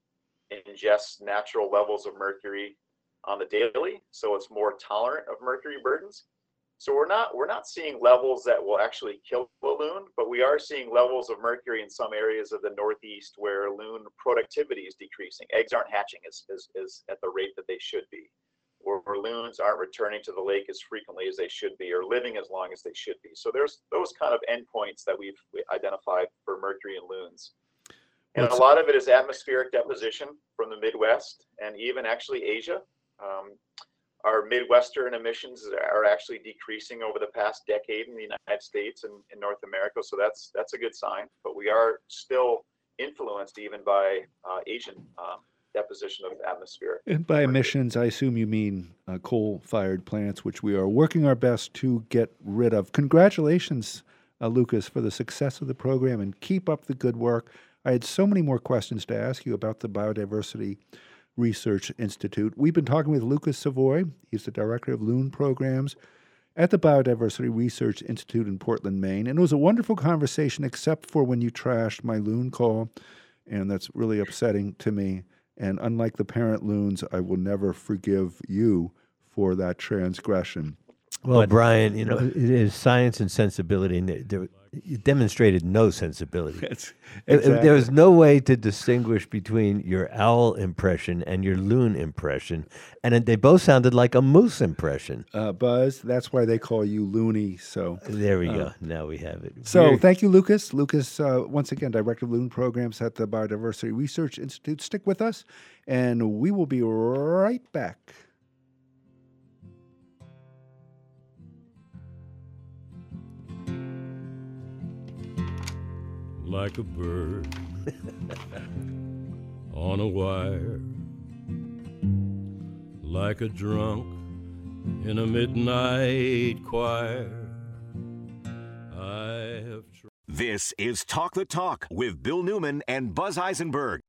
[SPEAKER 37] ingests natural levels of mercury on the daily, so it's more tolerant of mercury burdens. So we're not we're not seeing levels that will actually kill a loon, but we are seeing levels of mercury in some areas of the Northeast where loon productivity is decreasing. Eggs aren't hatching as, as, as at the rate that they should be where loons aren't returning to the lake as frequently as they should be or living as long as they should be. So there's those kind of endpoints that we've identified for mercury in loons. And a lot of it is atmospheric deposition from the Midwest and even actually Asia. Um, our Midwestern emissions are actually decreasing over the past decade in the United States and in North America. So that's that's a good sign. But we are still influenced even by uh, Asian uh, deposition of atmospheric.
[SPEAKER 35] And by emissions, I assume you mean uh, coal fired plants, which we are working our best to get rid of. Congratulations, uh, Lucas, for the success of the program and keep up the good work. I had so many more questions to ask you about the Biodiversity Research Institute. We've been talking with Lucas Savoy, he's the director of loon programs at the Biodiversity Research Institute in Portland, Maine. And it was a wonderful conversation, except for when you trashed my loon call. And that's really upsetting to me. And unlike the parent loons, I will never forgive you for that transgression.
[SPEAKER 3] Well,
[SPEAKER 35] But-
[SPEAKER 3] Brian, you know, it is science and sensibility, and there- there, you demonstrated no sensibility.
[SPEAKER 35] Yes,
[SPEAKER 3] There- was no way to distinguish between your owl impression and your loon impression, and they both sounded like a moose impression.
[SPEAKER 35] Uh, Buzz, that's why they call you Loony. So
[SPEAKER 3] There we
[SPEAKER 35] uh,
[SPEAKER 3] go. Now we have it.
[SPEAKER 35] So thank you, Lucas. Lucas, uh, once again, Director of Loon Programs at the Biodiversity Research Institute. Stick with us, and we will be right back.
[SPEAKER 41] Like a bird on a wire, like a drunk in a midnight choir. I have tried.
[SPEAKER 1] This is Talk the Talk with Bill Newman and Buzz Eisenberg.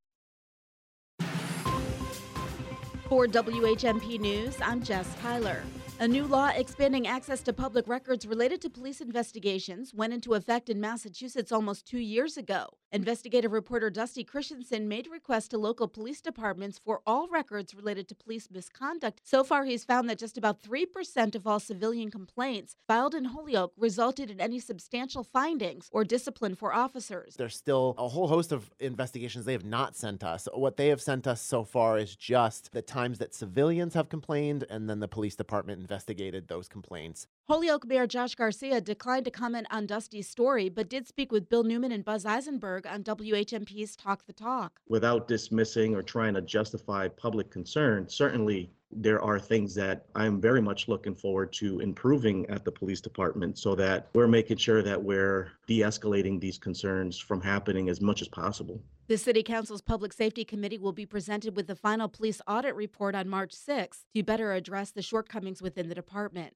[SPEAKER 9] For WHMP News, I'm Jess Tyler. A new law expanding access to public records related to police investigations went into effect in Massachusetts almost two years ago. Investigative reporter Dusty Christensen made requests to local police departments for all records related to police misconduct. So far, he's found that just about 3% of all civilian complaints filed in Holyoke resulted in any substantial findings or discipline for officers.
[SPEAKER 10] There's still a whole host of investigations they have not sent us. What they have sent us so far is just the times that civilians have complained and then the police department investigated those complaints.
[SPEAKER 9] Holyoke Mayor Josh Garcia declined to comment on Dusty's story, but did speak with Bill Newman and Buzz Eisenberg on WHMP's Talk the Talk.
[SPEAKER 11] without dismissing or trying to justify public concern, certainly there are things that I'm very much looking forward to improving at the police department so that we're making sure that we're de escalating these concerns from happening as much as possible.
[SPEAKER 9] The City Council's Public Safety Committee will be presented with the final police audit report on March 6th to better address the shortcomings within the department.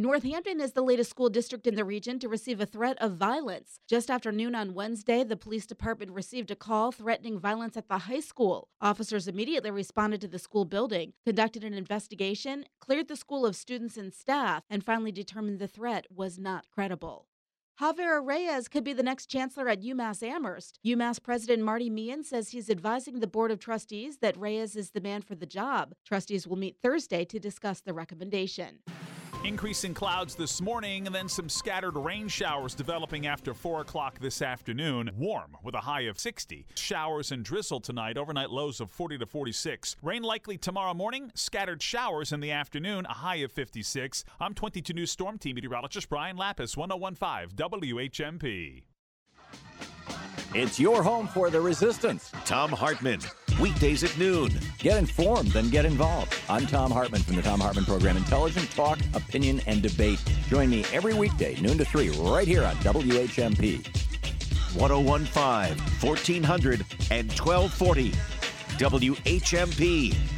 [SPEAKER 9] Northampton is the latest school district in the region to receive a threat of violence. Just after noon on Wednesday, the police department received a call threatening violence at the high school. Officers immediately responded to the school building, conducted an investigation, cleared the school of students and staff, and finally determined the threat was not credible. Javier Reyes could be the next chancellor at UMass Amherst. UMass President Marty Meehan says he's advising the Board of Trustees that Reyes is the man for the job. Trustees will meet Thursday to discuss the recommendation.
[SPEAKER 34] Increasing clouds this morning and then some scattered rain showers developing after 4 o'clock this afternoon. Warm with a high of 60. Showers and drizzle tonight, overnight lows of 40 to 46. Rain likely tomorrow morning, scattered showers in the afternoon, a high of 56. I'm 22 News Storm Team meteorologist Brian Lapis, 1015 WHMP.
[SPEAKER 42] It's your home for the resistance.
[SPEAKER 1] Thom Hartmann, weekdays at noon.
[SPEAKER 42] Get informed, then get involved. I'm Thom Hartmann from the Thom Hartmann Program Intelligent Talk, Opinion, and Debate. Join me every weekday, noon to 3, right here on WHMP.
[SPEAKER 1] 1015, 1400, and 1240. WHMP.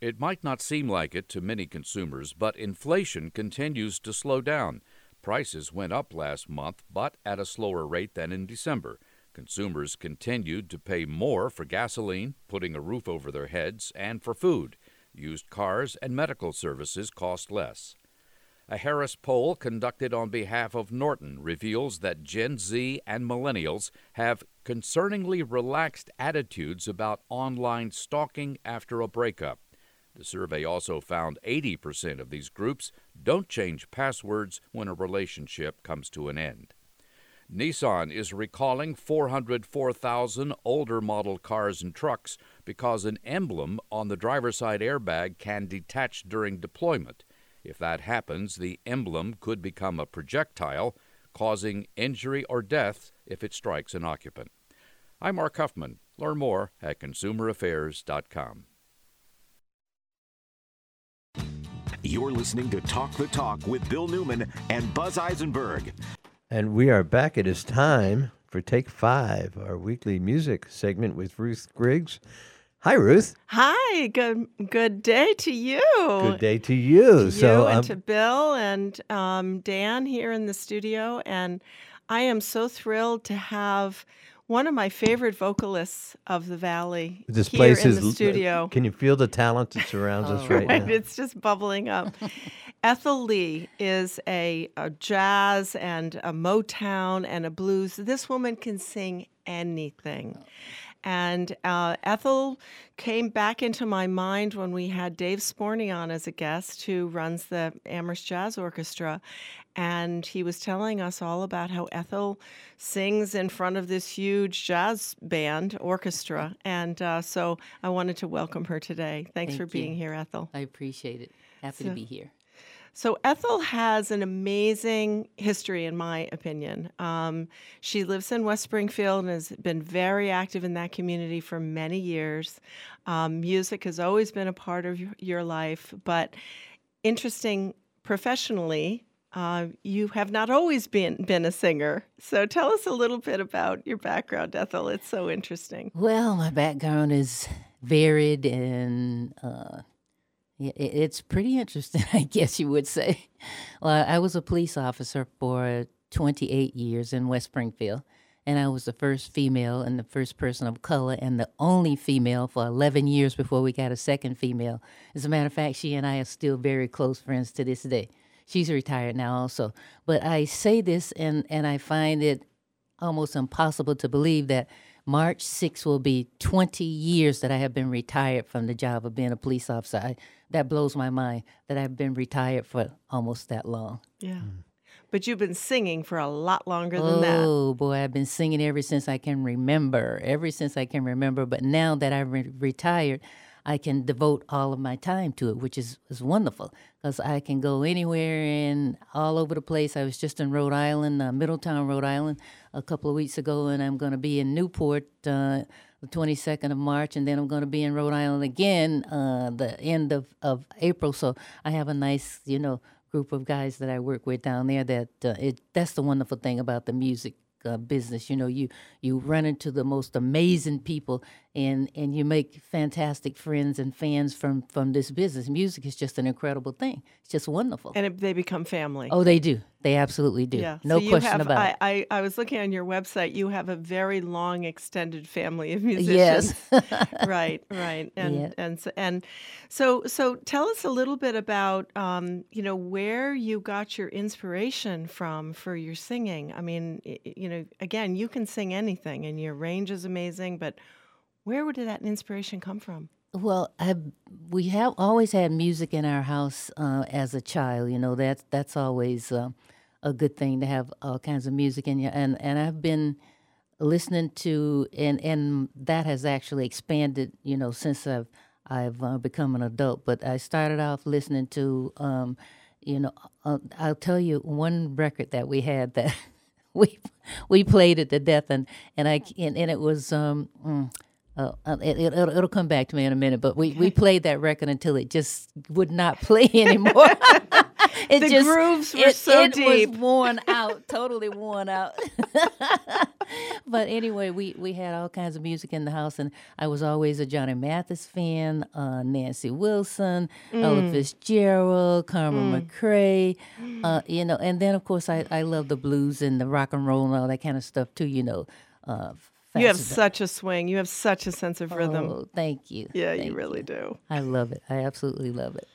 [SPEAKER 43] It might not seem like it to many consumers, but inflation continues to slow down. Prices went up last month, but at a slower rate than in December. Consumers continued to pay more for gasoline, putting a roof over their heads, and for food. Used cars and medical services cost less. A Harris poll conducted on behalf of Norton reveals that Gen Z and millennials have concerningly relaxed attitudes about online stalking after a breakup. The survey also found 80% of these groups don't change passwords when a relationship comes to an end. Nissan is recalling 404,000 older model cars and trucks because an emblem on the driver's side airbag can detach during deployment. If that happens, the emblem could become a projectile, causing injury or death if it strikes an occupant. I'm Mark Huffman. Learn more at consumeraffairs.com.
[SPEAKER 1] You're listening to Talk the Talk with Bill Newman and Buzz Eisenberg.
[SPEAKER 3] And we are back. It is time for Take Five, our weekly music segment with Ruth Griggs. Hi, Ruth.
[SPEAKER 44] Hi, good good day to you.
[SPEAKER 3] Good day to you.
[SPEAKER 44] To
[SPEAKER 3] so,
[SPEAKER 44] you and
[SPEAKER 3] um,
[SPEAKER 44] to Bill and um, Dan here in the studio, and I am so thrilled to have one of my favorite vocalists of the Valley
[SPEAKER 3] this
[SPEAKER 44] here
[SPEAKER 3] place
[SPEAKER 44] in
[SPEAKER 3] is.
[SPEAKER 44] the studio.
[SPEAKER 3] Can you feel the talent that surrounds us [LAUGHS] right now?
[SPEAKER 44] It's just bubbling up. [LAUGHS] Ethel Lee is a, a jazz and a Motown and a blues. This woman can sing anything. And uh, Ethel came back into my mind when we had Dave Sporny on as a guest, who runs the Amherst Jazz Orchestra. And he was telling us all about how Ethel sings in front of this huge jazz band orchestra. And uh, so I wanted to welcome her today. Thanks
[SPEAKER 45] Thank
[SPEAKER 44] for being
[SPEAKER 45] you.
[SPEAKER 44] here, Ethel.
[SPEAKER 45] I appreciate it. Happy
[SPEAKER 44] So-
[SPEAKER 45] to be here.
[SPEAKER 44] So Ethel has an amazing history, in my opinion. Um, she lives in West Springfield and has been very active in that community for many years. Um, music has always been a part of your- life, but interesting professionally. Uh, you have not always been been a singer, so tell us a little bit about your background, Ethel. It's so interesting.
[SPEAKER 45] Well, my background is varied and uh, it's pretty interesting, [LAUGHS] I guess you would say. Well, I was a police officer for 28 years in West Springfield, and I was the first female and the first person of color and the only female for 11 years before we got a second female. As a matter of fact, she and I are still very close friends to this day. She's retired now also. But I say this and, and I find it almost impossible to believe that March 6 will be 20 years that I have been retired from the job of being a police officer. I, that blows my mind that I've been retired for almost that long.
[SPEAKER 44] Yeah. Hmm. But you've been singing for a lot longer than that.
[SPEAKER 45] Oh boy, I've been singing ever since I can remember. Ever since I can remember. But now that I'm re- retired, I can devote all of my time to it, which is, is wonderful because I can go anywhere and all over the place. I was just in Rhode Island, uh, Middletown, Rhode Island, a couple of weeks ago, and I'm going to be in Newport uh, the 22nd of March, and then I'm going to be in Rhode Island again uh, the end of, of April. So I have a nice, you know, group of guys that I work with down there. That uh, it that's the wonderful thing about the music uh, business. You know, you you run into the most amazing people, and and you make fantastic friends and fans from from this business. Music is just an incredible thing. It's just wonderful.
[SPEAKER 44] And it, they become family.
[SPEAKER 45] Oh, they do. They absolutely do.
[SPEAKER 44] Yeah.
[SPEAKER 45] No
[SPEAKER 44] so
[SPEAKER 45] question
[SPEAKER 44] have,
[SPEAKER 45] about
[SPEAKER 44] I,
[SPEAKER 45] it.
[SPEAKER 44] I, I was looking on your website. You have a very long, extended family of musicians. Yes. [LAUGHS] right, right. And
[SPEAKER 45] Yeah.
[SPEAKER 44] and so, and so so tell us a little bit about um, you know where you got your inspiration from for your singing. I mean, you know, again, you can sing anything, and your range is amazing. But where did that inspiration come from?
[SPEAKER 45] Well, I we have always had music in our house uh, as a child. You know that's that's always uh, a good thing to have all kinds of music in you. And and I've been listening to and and that has actually expanded. You know since I've I've uh, become an adult. But I started off listening to. Um, you know, uh, I'll tell you one record that we had that [LAUGHS] we we played it to death, and and I and, and it was um, mm, uh, it, it, it'll, it'll come back to me in a minute. But we, we [LAUGHS] played that record until it just would not play [LAUGHS] anymore. [LAUGHS] it
[SPEAKER 44] The
[SPEAKER 45] just
[SPEAKER 44] grooves were
[SPEAKER 45] it,
[SPEAKER 44] so
[SPEAKER 45] it
[SPEAKER 44] deep.
[SPEAKER 45] was worn out, totally worn out. but anyway, we we had all kinds of music in the house, and I was always a Johnny Mathis fan, uh, Nancy Wilson, Ella
[SPEAKER 44] Mm.
[SPEAKER 45] Fitzgerald, Carmen
[SPEAKER 44] Mm.
[SPEAKER 45] McRae, uh, you know, and then of course I I love the blues and the rock and roll and all that kind of stuff too, you know. Uh,
[SPEAKER 44] You have such a swing. You have such a sense of rhythm.
[SPEAKER 45] Oh, thank you.
[SPEAKER 44] Yeah,
[SPEAKER 45] Thank
[SPEAKER 44] you really do.
[SPEAKER 45] I love it. I absolutely love it.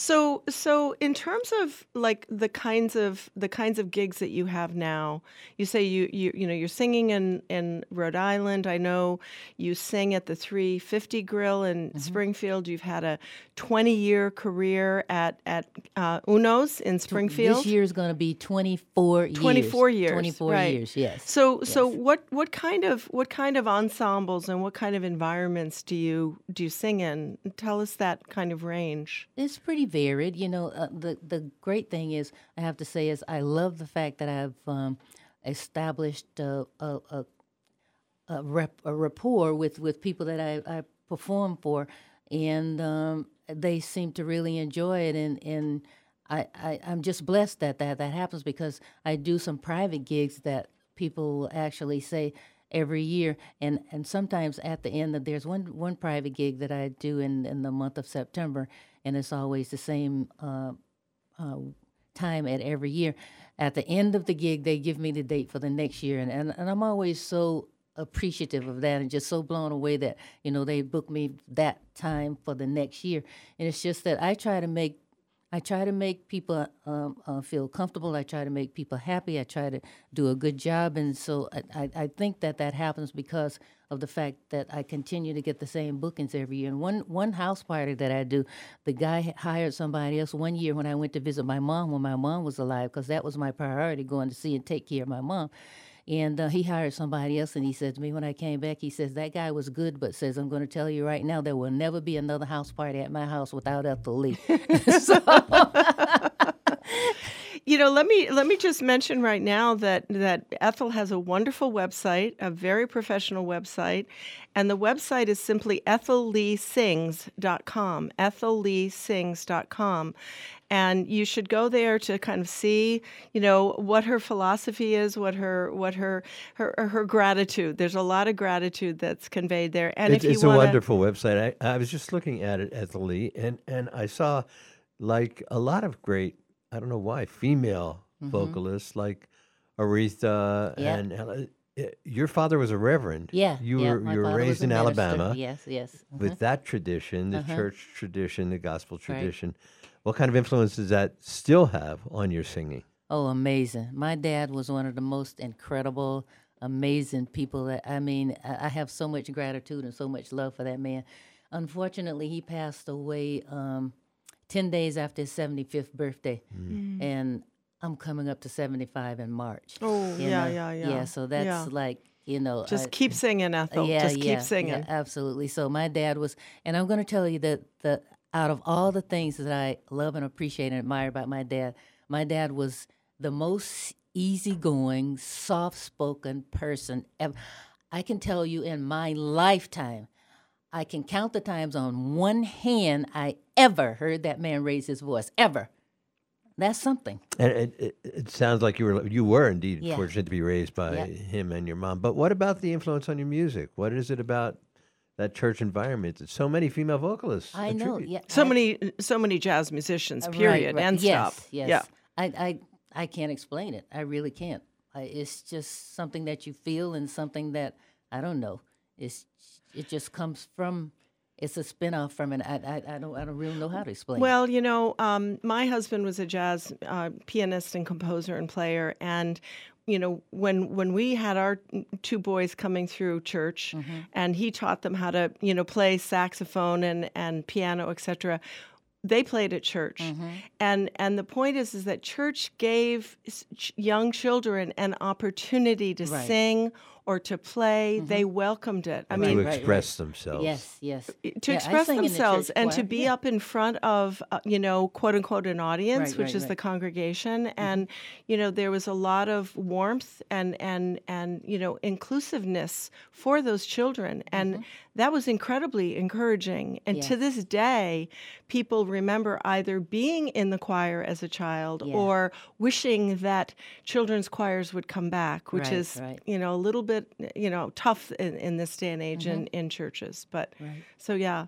[SPEAKER 44] So, so in terms of like the kinds of the kinds of gigs that you have now, you say you you you know you're singing in in Rhode Island. I know you sing at the 350 Grill in
[SPEAKER 45] Mm-hmm.
[SPEAKER 44] Springfield. You've had a 20 year career at at uh, Uno's in Springfield.
[SPEAKER 45] This year is going to be 24 years.
[SPEAKER 44] 24 years
[SPEAKER 45] 24
[SPEAKER 44] right.
[SPEAKER 45] years, yes.
[SPEAKER 44] so so what what kind of what kind of ensembles and what kind of environments do you do you sing in tell us that kind of range
[SPEAKER 45] It's pretty varied. You know, uh, the the great thing is, I have to say, is I love the fact that I've um, established a, a, a, a, rep, a rapport with, with people that I, I perform for, and um, they seem to really enjoy it. And, and I, I, I'm just blessed that, that that happens because I do some private gigs that people actually say every year and and sometimes at the end of there's one one private gig that I do in in the month of September and it's always the same uh, uh, time at every year. At the end of the gig they give me the date for the next year and and, and I'm always so appreciative of that and just so blown away that you know they book me that time for the next year. And it's just that I try to make I try to make people um, uh, feel comfortable. I try to make people happy. I try to do a good job, and so I, I, think that that happens because of the fact that I continue to get the same bookings every year. And one one house party that I do, the guy hired somebody else one year when I went to visit my mom when my mom was alive, because that was my priority, going to see and take care of my mom. And uh, he hired somebody else, and he said to me when I came back, he says that guy was good, but says I'm going to tell you right now, there will never be another house party at my house without Ethel Lee. [LAUGHS] so,
[SPEAKER 44] You know, let me let me just mention right now that that Ethel has a wonderful website, a very professional website, and the website is simply ethelleesings.com, ethelleesings.com. And you should go there to kind of see, you know, what her philosophy is, what her what her her, her gratitude. There's a lot of gratitude that's conveyed there. And
[SPEAKER 3] it's
[SPEAKER 44] if you
[SPEAKER 3] it's a
[SPEAKER 44] wanna,
[SPEAKER 3] wonderful website. I, I was just looking at it Ethel Lee, and and I saw like a lot of great. I don't know why female
[SPEAKER 45] Mhm.
[SPEAKER 3] vocalists like Aretha
[SPEAKER 45] Yeah.
[SPEAKER 3] and uh, your father was a reverend.
[SPEAKER 45] Yeah,
[SPEAKER 3] you
[SPEAKER 45] yeah,
[SPEAKER 3] were you were raised in
[SPEAKER 45] minister.
[SPEAKER 3] Alabama.
[SPEAKER 45] Yes, yes, mhm.
[SPEAKER 3] With that tradition, the
[SPEAKER 45] Uh-huh.
[SPEAKER 3] church tradition, the gospel
[SPEAKER 45] Right.
[SPEAKER 3] tradition, what kind of influence does that still have on your singing?
[SPEAKER 45] Oh, amazing. My dad was one of the most incredible, amazing people that I mean, I I have so much gratitude and so much love for that man. Unfortunately, he passed away um, 10 days after his 75th birthday.
[SPEAKER 44] Mm.
[SPEAKER 45] And I'm coming up to 75 in March.
[SPEAKER 44] Oh, yeah,
[SPEAKER 45] know?
[SPEAKER 44] yeah, yeah.
[SPEAKER 45] Yeah, so that's
[SPEAKER 44] Yeah.
[SPEAKER 45] like, you know.
[SPEAKER 44] Just
[SPEAKER 45] I-
[SPEAKER 44] keep singing, Ethel.
[SPEAKER 45] Yeah,
[SPEAKER 44] Just keep singing.
[SPEAKER 45] Yeah, absolutely. So my dad was, and I'm going to tell you that the out of all the things that I love and appreciate and admire about my dad, my dad was the most easygoing, soft-spoken person ever. I can tell you in my lifetime, I can count the times on one hand I ever heard that man raise his voice. Ever. That's something.
[SPEAKER 3] And it, it, it sounds like you were you were indeed
[SPEAKER 45] Yeah.
[SPEAKER 3] fortunate to be raised by
[SPEAKER 45] Yeah.
[SPEAKER 3] him and your mom. But what about the influence on your music? What is it about that church environment that so many female vocalists?
[SPEAKER 45] I know. Yeah.
[SPEAKER 44] so
[SPEAKER 45] I-
[SPEAKER 44] many so many jazz musicians,
[SPEAKER 45] Uh, right,
[SPEAKER 44] period,
[SPEAKER 45] right.
[SPEAKER 44] and
[SPEAKER 45] yes,
[SPEAKER 44] stop.
[SPEAKER 45] Yes.
[SPEAKER 44] Yeah.
[SPEAKER 45] I, I, I can't explain it. I really can't. I, it's just something that you feel and something that I don't know. It's it just comes from. It's a spin-off from it. I, I, I don't I don't really know how to explain. it.
[SPEAKER 44] Well, you know, um, my husband was a jazz uh, pianist and composer and player, and you know, when when we had our two boys coming through church,
[SPEAKER 45] Mm-hmm.
[SPEAKER 44] and he taught them how to, you know, play saxophone and and piano, etc. They played at church,
[SPEAKER 45] Mm-hmm.
[SPEAKER 44] and and the point is is that church gave ch- young children an opportunity to
[SPEAKER 45] Right.
[SPEAKER 44] sing or to play. They welcomed it. I
[SPEAKER 3] And
[SPEAKER 44] mean,
[SPEAKER 3] to express themselves.
[SPEAKER 45] Yes, yes.
[SPEAKER 44] to
[SPEAKER 45] Yeah,
[SPEAKER 44] express
[SPEAKER 45] sing the
[SPEAKER 44] themselves
[SPEAKER 45] church
[SPEAKER 44] and to be
[SPEAKER 45] yeah.
[SPEAKER 44] up in front of uh, you know quote unquote an audience
[SPEAKER 45] Right,
[SPEAKER 44] which
[SPEAKER 45] right,
[SPEAKER 44] is the
[SPEAKER 45] right.
[SPEAKER 44] congregation and you know there was a lot of warmth and and and you know inclusiveness for those children and that was incredibly encouraging and to this day people remember either being in the choir as a child
[SPEAKER 45] Yeah.
[SPEAKER 44] or wishing that children's choirs would come back which
[SPEAKER 45] Right,
[SPEAKER 44] is
[SPEAKER 45] right.
[SPEAKER 44] you know a little bit you know tough in, in this day and age in, in churches but
[SPEAKER 45] Right.
[SPEAKER 44] so yeah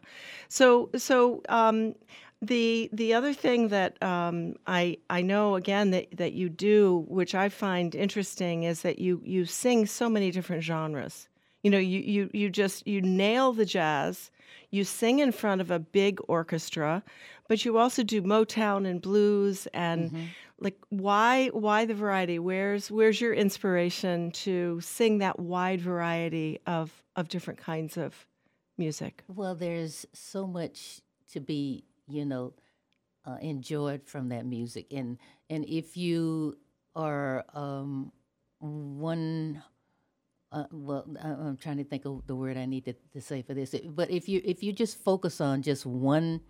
[SPEAKER 44] so so um the the other thing that um, I I know again that, that you do, which I find interesting, is that you you sing so many different genres. You know, you you you just you nail the jazz. You sing in front of a big orchestra, but you also do Motown and blues and
[SPEAKER 45] Mm-hmm.
[SPEAKER 44] like why why the variety? Where's where's your inspiration to sing that wide variety of of different kinds of music?
[SPEAKER 45] Well, there's so much to be, you know, uh, enjoyed from that music, and and if you are um, one, uh, well, I- I'm trying to think of the word I need to, to say for this. But if you if you just focus on just one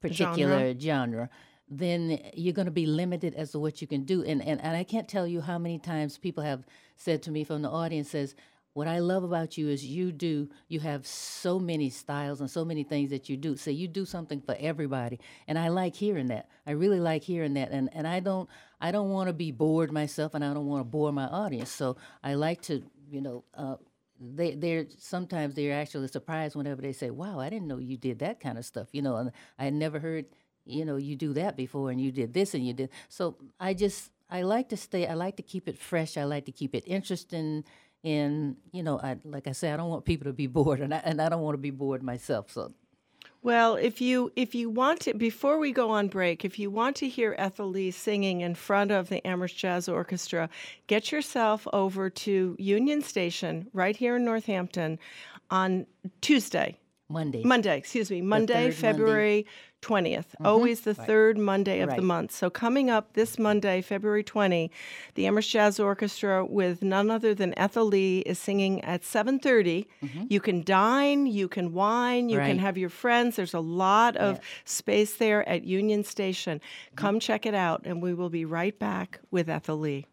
[SPEAKER 45] particular genre, then you're going to be limited as to what you can do. And, and and I can't tell you how many times people have said to me from the audience says, "What I love about you is you do you have so many styles and so many things that you do. So you do something for everybody." And I like hearing that. I really like hearing that. And and I don't I don't want to be bored myself, and I don't want to bore my audience. So I like to you know. Uh, they they're sometimes they're actually surprised whenever they say, "Wow, I didn't know you did that kind of stuff." You know, and I never heard you know you do that before, and you did this and you did. So I just I like to stay. I like to keep it fresh. I like to keep it interesting. And you know, I like I say, I don't want people to be bored, and I and I don't want to be bored myself. So
[SPEAKER 44] Well, if you if you want to before we go on break, if you want to hear Ethel Lee singing in front of the Amherst Jazz Orchestra, get yourself over to Union Station right here in Northampton on Tuesday.
[SPEAKER 45] Monday.
[SPEAKER 44] Monday, excuse me. Monday,
[SPEAKER 45] third Monday.
[SPEAKER 44] February 20th.
[SPEAKER 45] Mhm.
[SPEAKER 44] Always the
[SPEAKER 45] Right.
[SPEAKER 44] third Monday of the month. So coming up this Monday, February 20, the Amherst Jazz Orchestra with none other than Ethel Lee is singing at 7:30. You can dine, you can wine, you can
[SPEAKER 45] Mm-hmm.
[SPEAKER 44] Have your friends. There's a lot of
[SPEAKER 45] Yeah.
[SPEAKER 44] space there at Union Station. Come check it out and we will be right back with Ethel Lee.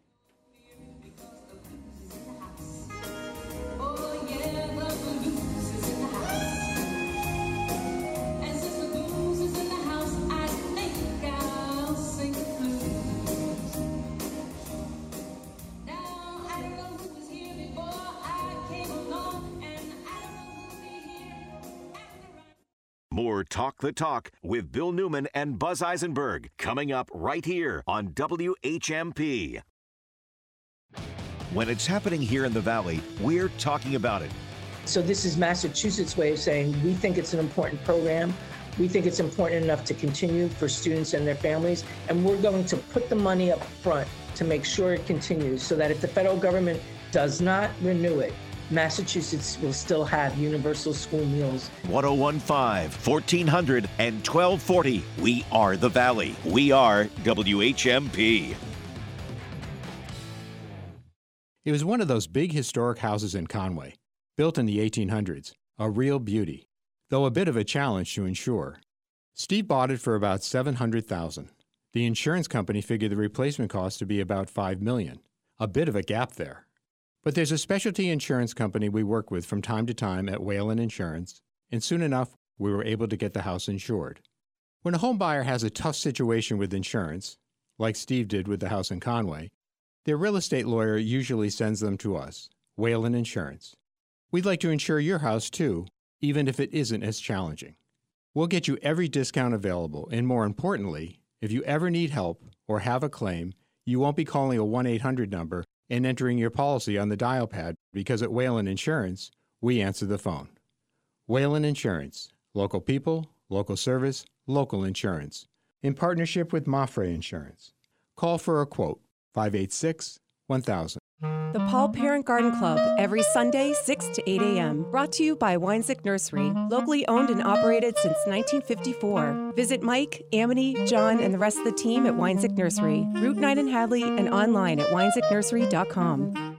[SPEAKER 1] More Talk the Talk with Bill Newman and Buzz Eisenberg coming up right here on WHMP.
[SPEAKER 46] When it's happening here in the Valley, we're talking about it.
[SPEAKER 47] So this is Massachusetts' way of saying we think it's an important program. We think it's important enough to continue for students and their families, and we're going to put the money up front to make sure it continues so that if the federal government does not renew it, Massachusetts will still have universal school meals
[SPEAKER 46] 1015, 1400, and 1240. We are the Valley. We are WHMP.
[SPEAKER 20] It was one of those big historic houses in Conway, built in the 1800s, a real beauty, though a bit of a challenge to insure. Steve bought it for about 700,000. The insurance company figured the replacement cost to be about 5 million. A bit of a gap there. But there's a specialty insurance company we work with from time to time at Whalen Insurance, and soon enough we were able to get the house insured. When a home buyer has a tough situation with insurance, like Steve did with the house in Conway, their real estate lawyer usually sends them to us, Whalen Insurance. We'd like to insure your house too, even if it isn't as challenging. We'll get you every discount available, and more importantly, if you ever need help or have a claim, you won't be calling a 1 800 number and entering your policy on the dial pad because at Whalen Insurance, we answer the phone. Whalen Insurance, local people, local service, local insurance, in partnership with Mapfre Insurance. Call for a quote 586 1000.
[SPEAKER 48] The Paul Parent Garden Club, every Sunday, 6 to 8 a.m. Brought to you by Wanczyk Nursery, locally owned and operated since 1954. Visit Mike, Amity, John, and the rest of the team at Wanczyk Nursery, Route 9 in Hadley, and online at wanczyknursery.com.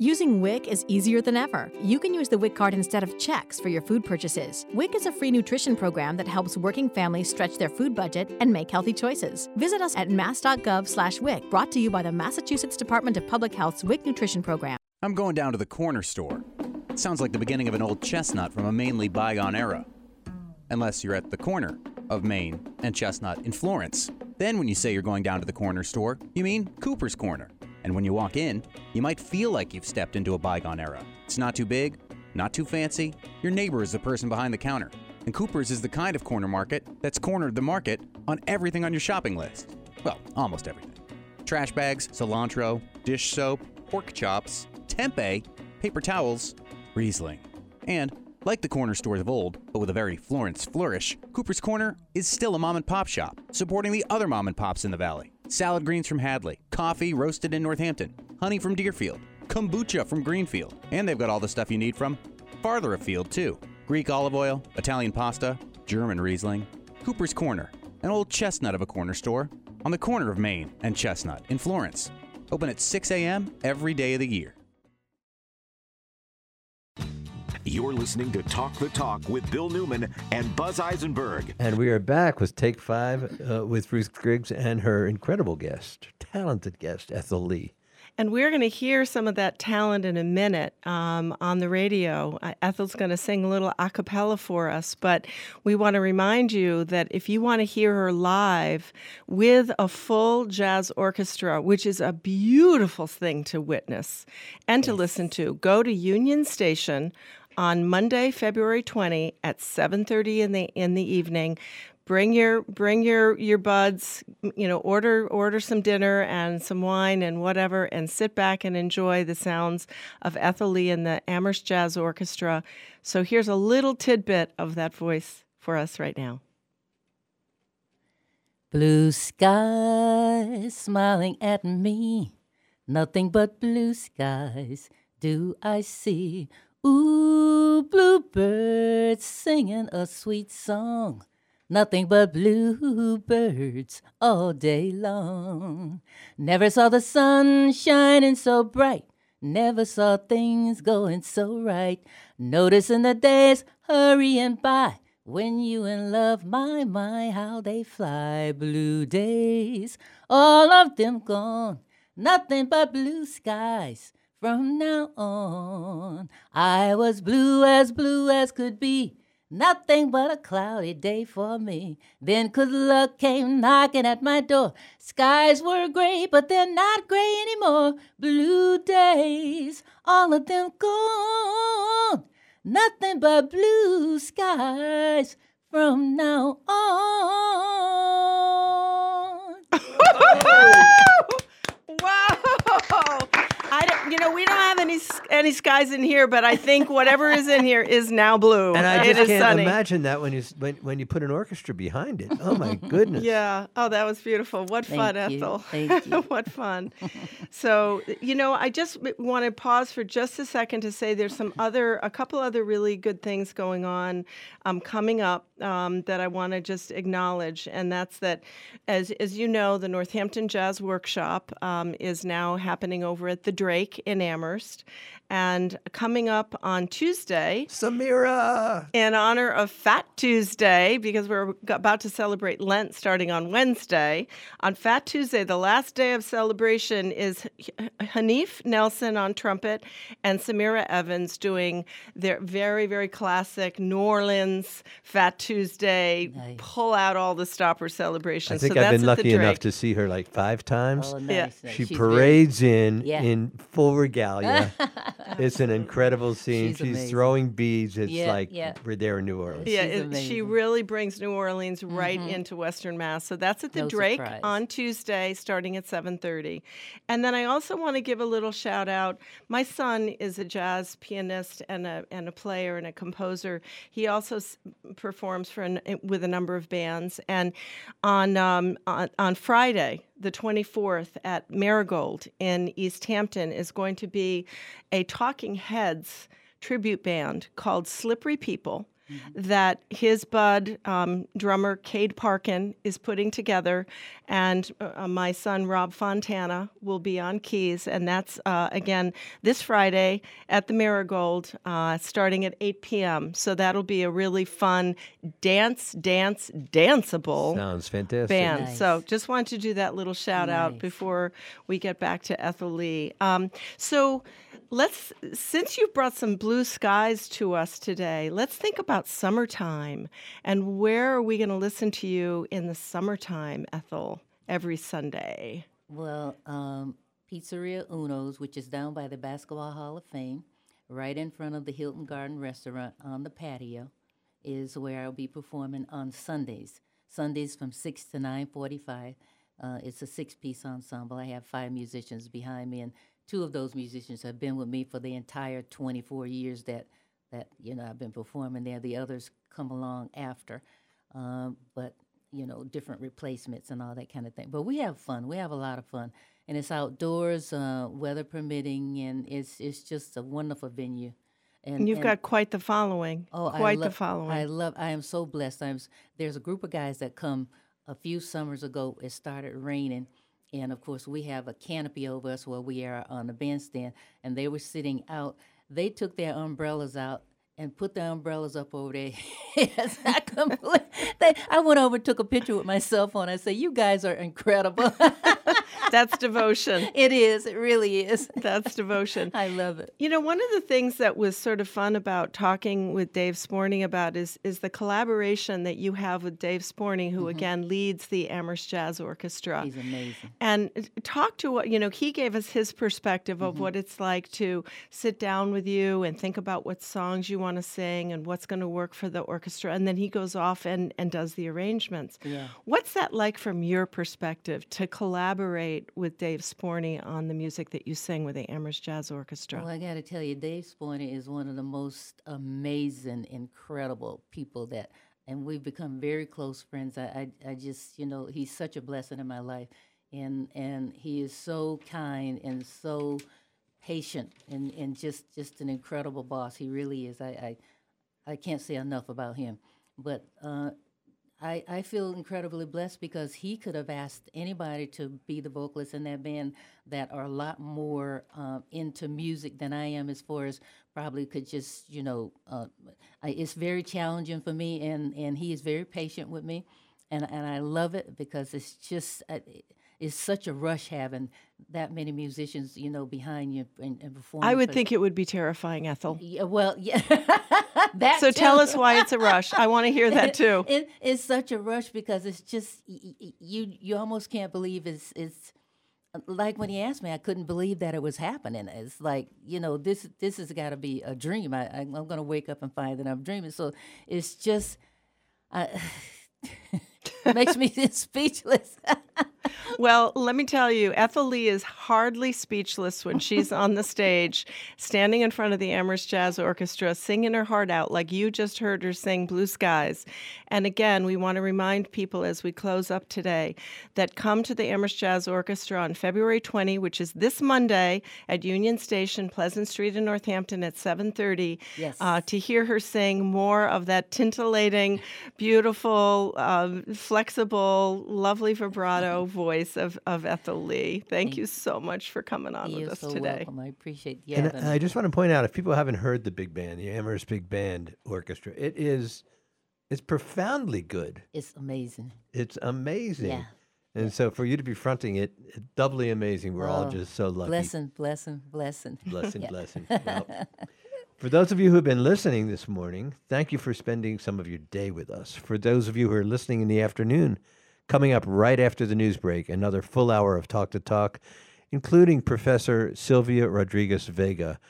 [SPEAKER 49] Using WIC is easier than ever. You can use the WIC card instead of checks for your food purchases. WIC is a free nutrition program that helps working families stretch their food budget and make healthy choices. Visit us at mass.gov slash WIC, brought to you by the Massachusetts Department of Public Health's WIC nutrition program.
[SPEAKER 17] I'm going down to the corner store. It sounds like the beginning of an old chestnut from a mainly bygone era. Unless you're at the corner of Main and Chestnut in Florence. Then, when you say you're going down to the corner store, you mean Cooper's Corner. And when you walk in, you might feel like you've stepped into a bygone era. It's not too big, not too fancy. Your neighbor is the person behind the counter. And Cooper's is the kind of corner market that's cornered the market on everything on your shopping list. Well, almost everything trash bags, cilantro, dish soap, pork chops, tempeh, paper towels, Riesling. And like the corner stores of old, but with a very Florence flourish, Cooper's Corner is still a mom and pop shop, supporting the other mom and pops in the valley. Salad greens from Hadley, coffee roasted in Northampton, honey from Deerfield, kombucha from Greenfield, and they've got all the stuff you need from farther afield too. Greek olive oil, Italian pasta, German Riesling, Cooper's Corner, an old chestnut of a corner store on the corner of Main and Chestnut in Florence. Open at 6 a.m. every day of the year.
[SPEAKER 1] You're listening to Talk the Talk with Bill Newman and Buzz Eisenberg.
[SPEAKER 3] And we are back with Take Five uh, with Ruth Griggs and her incredible guest, talented guest, Ethel Lee.
[SPEAKER 44] And we're going to hear some of that talent in a minute um, on the radio. Uh, Ethel's going to sing a little a cappella for us, but we want to remind you that if you want to hear her live with a full jazz orchestra, which is a beautiful thing to witness and to listen to, go to Union Station on Monday, February 20 at 7:30 in the in the evening. Bring your bring your your buds you know order order some dinner and some wine and whatever and sit back and enjoy the sounds of Ethel Lee and the Amherst Jazz Orchestra. So here's a little tidbit of that voice for us right now.
[SPEAKER 45] Blue skies smiling at me, nothing but blue skies do I see. Ooh, bluebirds singing a sweet song, nothing but bluebirds all day long. Never saw the sun shining so bright, never saw things going so right. Noticing the days hurrying by. When you in love, my, my, how they fly. Blue days, all of them gone. Nothing but blue skies from now on. I was blue as blue as could be. Nothing but a cloudy day for me. Then good luck came knocking at my door. Skies were gray, but they're not gray anymore. Blue days, all of them gone. Nothing but blue skies from now on. [LAUGHS]
[SPEAKER 44] wow I you know, we don't have any any skies in here, but I think whatever is in here is now blue.
[SPEAKER 3] And I just
[SPEAKER 44] is
[SPEAKER 3] can't
[SPEAKER 44] sunny.
[SPEAKER 3] imagine that when you when, when you put an orchestra behind it. Oh my [LAUGHS] goodness!
[SPEAKER 44] Yeah. Oh, that was beautiful. What
[SPEAKER 45] Thank
[SPEAKER 44] fun,
[SPEAKER 45] you.
[SPEAKER 44] Ethel.
[SPEAKER 45] Thank [LAUGHS] you.
[SPEAKER 44] what fun. so, you know, I just want to pause for just a second to say there's some other, a couple other really good things going on um, coming up um, that I want to just acknowledge. And that's that, as, as you know, the Northampton Jazz Workshop um, is now happening over at the Drake in Amherst. And coming up on Tuesday,
[SPEAKER 3] Samirah,
[SPEAKER 44] in honor of Fat Tuesday, because we're about to celebrate Lent starting on Wednesday. On Fat Tuesday, the last day of celebration is Hanif Nelson on trumpet and Samirah Evans doing their very, very classic New Orleans Fat Tuesday, pull out all the stopper celebration.
[SPEAKER 3] I
[SPEAKER 44] celebrations.
[SPEAKER 3] think
[SPEAKER 44] so
[SPEAKER 3] I've
[SPEAKER 44] that's
[SPEAKER 3] been lucky enough to see her like five times.
[SPEAKER 45] Oh,
[SPEAKER 44] Yeah.
[SPEAKER 45] nice. nice.
[SPEAKER 3] She
[SPEAKER 45] She's very-
[SPEAKER 3] parades in
[SPEAKER 45] Yeah.
[SPEAKER 3] in full regalia. [LAUGHS] [LAUGHS] it's an incredible scene.
[SPEAKER 45] She's
[SPEAKER 3] She's, throwing beads. It's
[SPEAKER 45] Yeah,
[SPEAKER 3] like
[SPEAKER 45] yeah.
[SPEAKER 3] we're there in New Orleans.
[SPEAKER 44] Yeah, it, she really brings New Orleans right
[SPEAKER 45] Mhm.
[SPEAKER 44] into Western Mass. So that's at the
[SPEAKER 45] No
[SPEAKER 44] Drake
[SPEAKER 45] surprise.
[SPEAKER 44] on Tuesday, starting at 7:30. And then I also want to give a little shout out. My son is a jazz pianist and a and a player and a composer. He also s- performs for an, with a number of bands. And on um, on, on Friday, the 24th at Marigold in Easthampton is going to be a Talking Heads tribute band called Slippery People that his bud um, drummer Cade Parkin is putting together, and uh, my son Rob Fontana will be on keys, and that's uh, again this Friday at the Marigold, uh, starting at 8 p.m. So that'll be a really fun dance, dance, danceable
[SPEAKER 3] Sounds fantastic.
[SPEAKER 44] band.
[SPEAKER 45] Nice.
[SPEAKER 44] So just wanted to do that little shout out before we get back to Ethel Lee. Um, so let's, since you've brought some blue skies to us today, let's think about summertime and where are we going to listen to you in the summertime, Ethel, every Sunday?
[SPEAKER 45] Well, um, Pizzeria Uno's, which is down by the Basketball Hall of Fame, right in front of the Hilton Garden Restaurant on the patio, is where I'll be performing on Sundays. Sundays from six to nine forty-five. Uh, it's a six-piece ensemble. I have five musicians behind me, and two of those musicians have been with me for the entire 24 years that that you know I've been performing there. The others come along after, um, but you know different replacements and all that kind of thing. But we have fun. We have a lot of fun, and it's outdoors, uh, weather permitting, and it's it's just a wonderful venue.
[SPEAKER 44] And, you've got quite the following.
[SPEAKER 45] Oh,
[SPEAKER 44] quite
[SPEAKER 45] I
[SPEAKER 44] the
[SPEAKER 45] love,
[SPEAKER 44] following.
[SPEAKER 45] I love. I am so blessed. I'm. There's a group of guys that come a few summers ago. It started raining, and of course we have a canopy over us where we are on the bandstand, and they were sitting out. They took their umbrellas out and put the umbrellas up over their [LAUGHS] heads. I, they, I went over and took a picture with my cell phone. I said, "You guys are incredible." [LAUGHS] [LAUGHS]
[SPEAKER 44] That's devotion.
[SPEAKER 45] It is. It really is. [LAUGHS]
[SPEAKER 44] That's devotion.
[SPEAKER 45] I love it.
[SPEAKER 44] You know, one of the things that was sort of fun about talking with Dave Sporny about is is the collaboration that you have with Dave Sporny, who mm-hmm. again leads the Amherst Jazz Orchestra.
[SPEAKER 45] He's amazing.
[SPEAKER 44] And talk to what you know. He gave us his perspective of what mm-hmm. it's like to sit down with you and think about what songs you want to sing and what's going to work for the orchestra, and then he goes off and and does the arrangements.
[SPEAKER 45] Yeah.
[SPEAKER 44] What's that like from your perspective to collaborate with Dave Sporny on the music that you sing with the Amherst Jazz Orchestra?
[SPEAKER 45] Well, I got to tell you, Dave Sporny is one of the most amazing, incredible people that, and we've become very close friends. I, I, I just, you know, he's such a blessing in my life, and and he is so kind and so patient and, and just just an incredible boss. He really is. I I, I can't say enough about him, but. Uh, I, I feel incredibly blessed because he could have asked anybody to be the vocalist in that band that are a lot more um, into music than I am, as far as probably could just, you know, uh, it's very challenging for me, and, and he is very patient with me, and, and I love it because it's just, uh, it's such a rush having that many musicians, you know, behind you and, and performing.
[SPEAKER 44] I would think it would be terrifying, Ethel.
[SPEAKER 45] Yeah, well, yeah. [LAUGHS] that
[SPEAKER 44] so tell us why it's a rush. I want to hear that [LAUGHS] too.
[SPEAKER 45] It, it's such a rush because it's just you. You almost can't believe it's it's like when he asked me, I couldn't believe that it was happening. It's like you know this this has got to be a dream. I, I I'm going to wake up and find that I'm dreaming. So it's just. I, it [LAUGHS] [LAUGHS] makes me [LAUGHS] speechless. [LAUGHS]
[SPEAKER 44] Well, let me tell you, Ethel Lee is hardly speechless when she's on the stage, standing in front of the Amherst Jazz Orchestra, singing her heart out like you just heard her sing Blue Skies. And again, we want to remind people as we close up today that come to the Amherst Jazz Orchestra on February 20, which is this Monday at Union Station, Pleasant Street in Northampton at 7:30,
[SPEAKER 45] Yes.
[SPEAKER 44] uh, to hear her sing more of that tintillating, beautiful, um, flexible, lovely vibrato mm-hmm. voice of, of Ethel Lee. Thank you so much for coming on
[SPEAKER 45] You're
[SPEAKER 44] with us
[SPEAKER 45] so
[SPEAKER 44] today.
[SPEAKER 45] welcome. I appreciate you
[SPEAKER 3] And
[SPEAKER 45] having
[SPEAKER 3] uh,
[SPEAKER 45] I
[SPEAKER 3] just want to point out, if people haven't heard the big band, the Amherst Big Band Orchestra, it is, it's profoundly good.
[SPEAKER 45] It's amazing.
[SPEAKER 3] It's amazing.
[SPEAKER 45] Yeah.
[SPEAKER 3] And so for you to be fronting it, doubly amazing. We're all
[SPEAKER 45] Oh,
[SPEAKER 3] just so lucky.
[SPEAKER 45] Blessing, blessing, blessing.
[SPEAKER 3] Blessing, [LAUGHS]
[SPEAKER 45] Yeah.
[SPEAKER 3] blessing. Well, for those of you who have been listening this morning, thank you for spending some of your day with us. For those of you who are listening in the afternoon, coming up right after the news break, another full hour of Talk to Talk, including Professor Silvia Rodriguez Vega,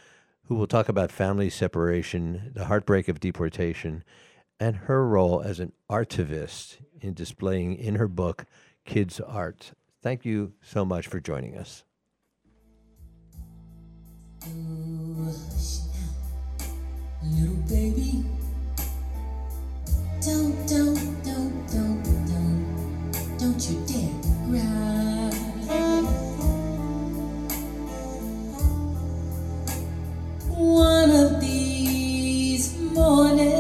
[SPEAKER 3] who will talk about family separation, the heartbreak of deportation, and her role as an artivist in displaying in her book, Kids Art. Thank you so much for joining us.
[SPEAKER 50] Little baby, don't, don't, don't, don't, don't, don't you dare cry. One of these mornings,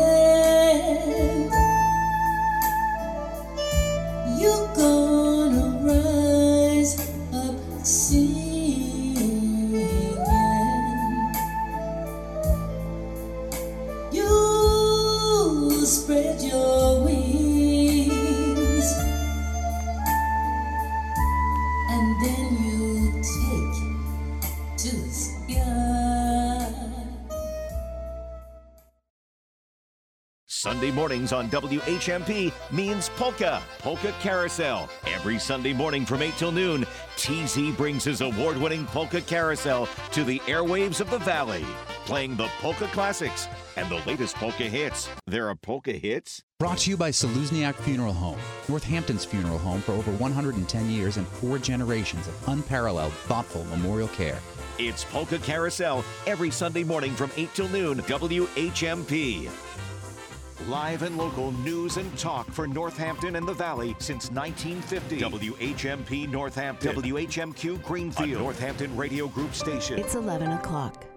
[SPEAKER 1] mornings on WHMP means polka, polka carousel. Every Sunday morning from 8 till noon, TZ brings his award winning polka carousel to the airwaves of the valley, playing the polka classics and the latest polka hits. There are polka hits?
[SPEAKER 17] Brought to you by Czelusniak Funeral Home, Northampton's funeral home for over 110 years and four generations of unparalleled, thoughtful memorial care.
[SPEAKER 1] It's Polka Carousel every Sunday morning from 8 till noon, WHMP. Live and local news and talk for Northampton and the Valley since 1950. WHMP Northampton. WHMQ Greenfield. A Northampton Radio Group station.
[SPEAKER 51] It's 11 o'clock.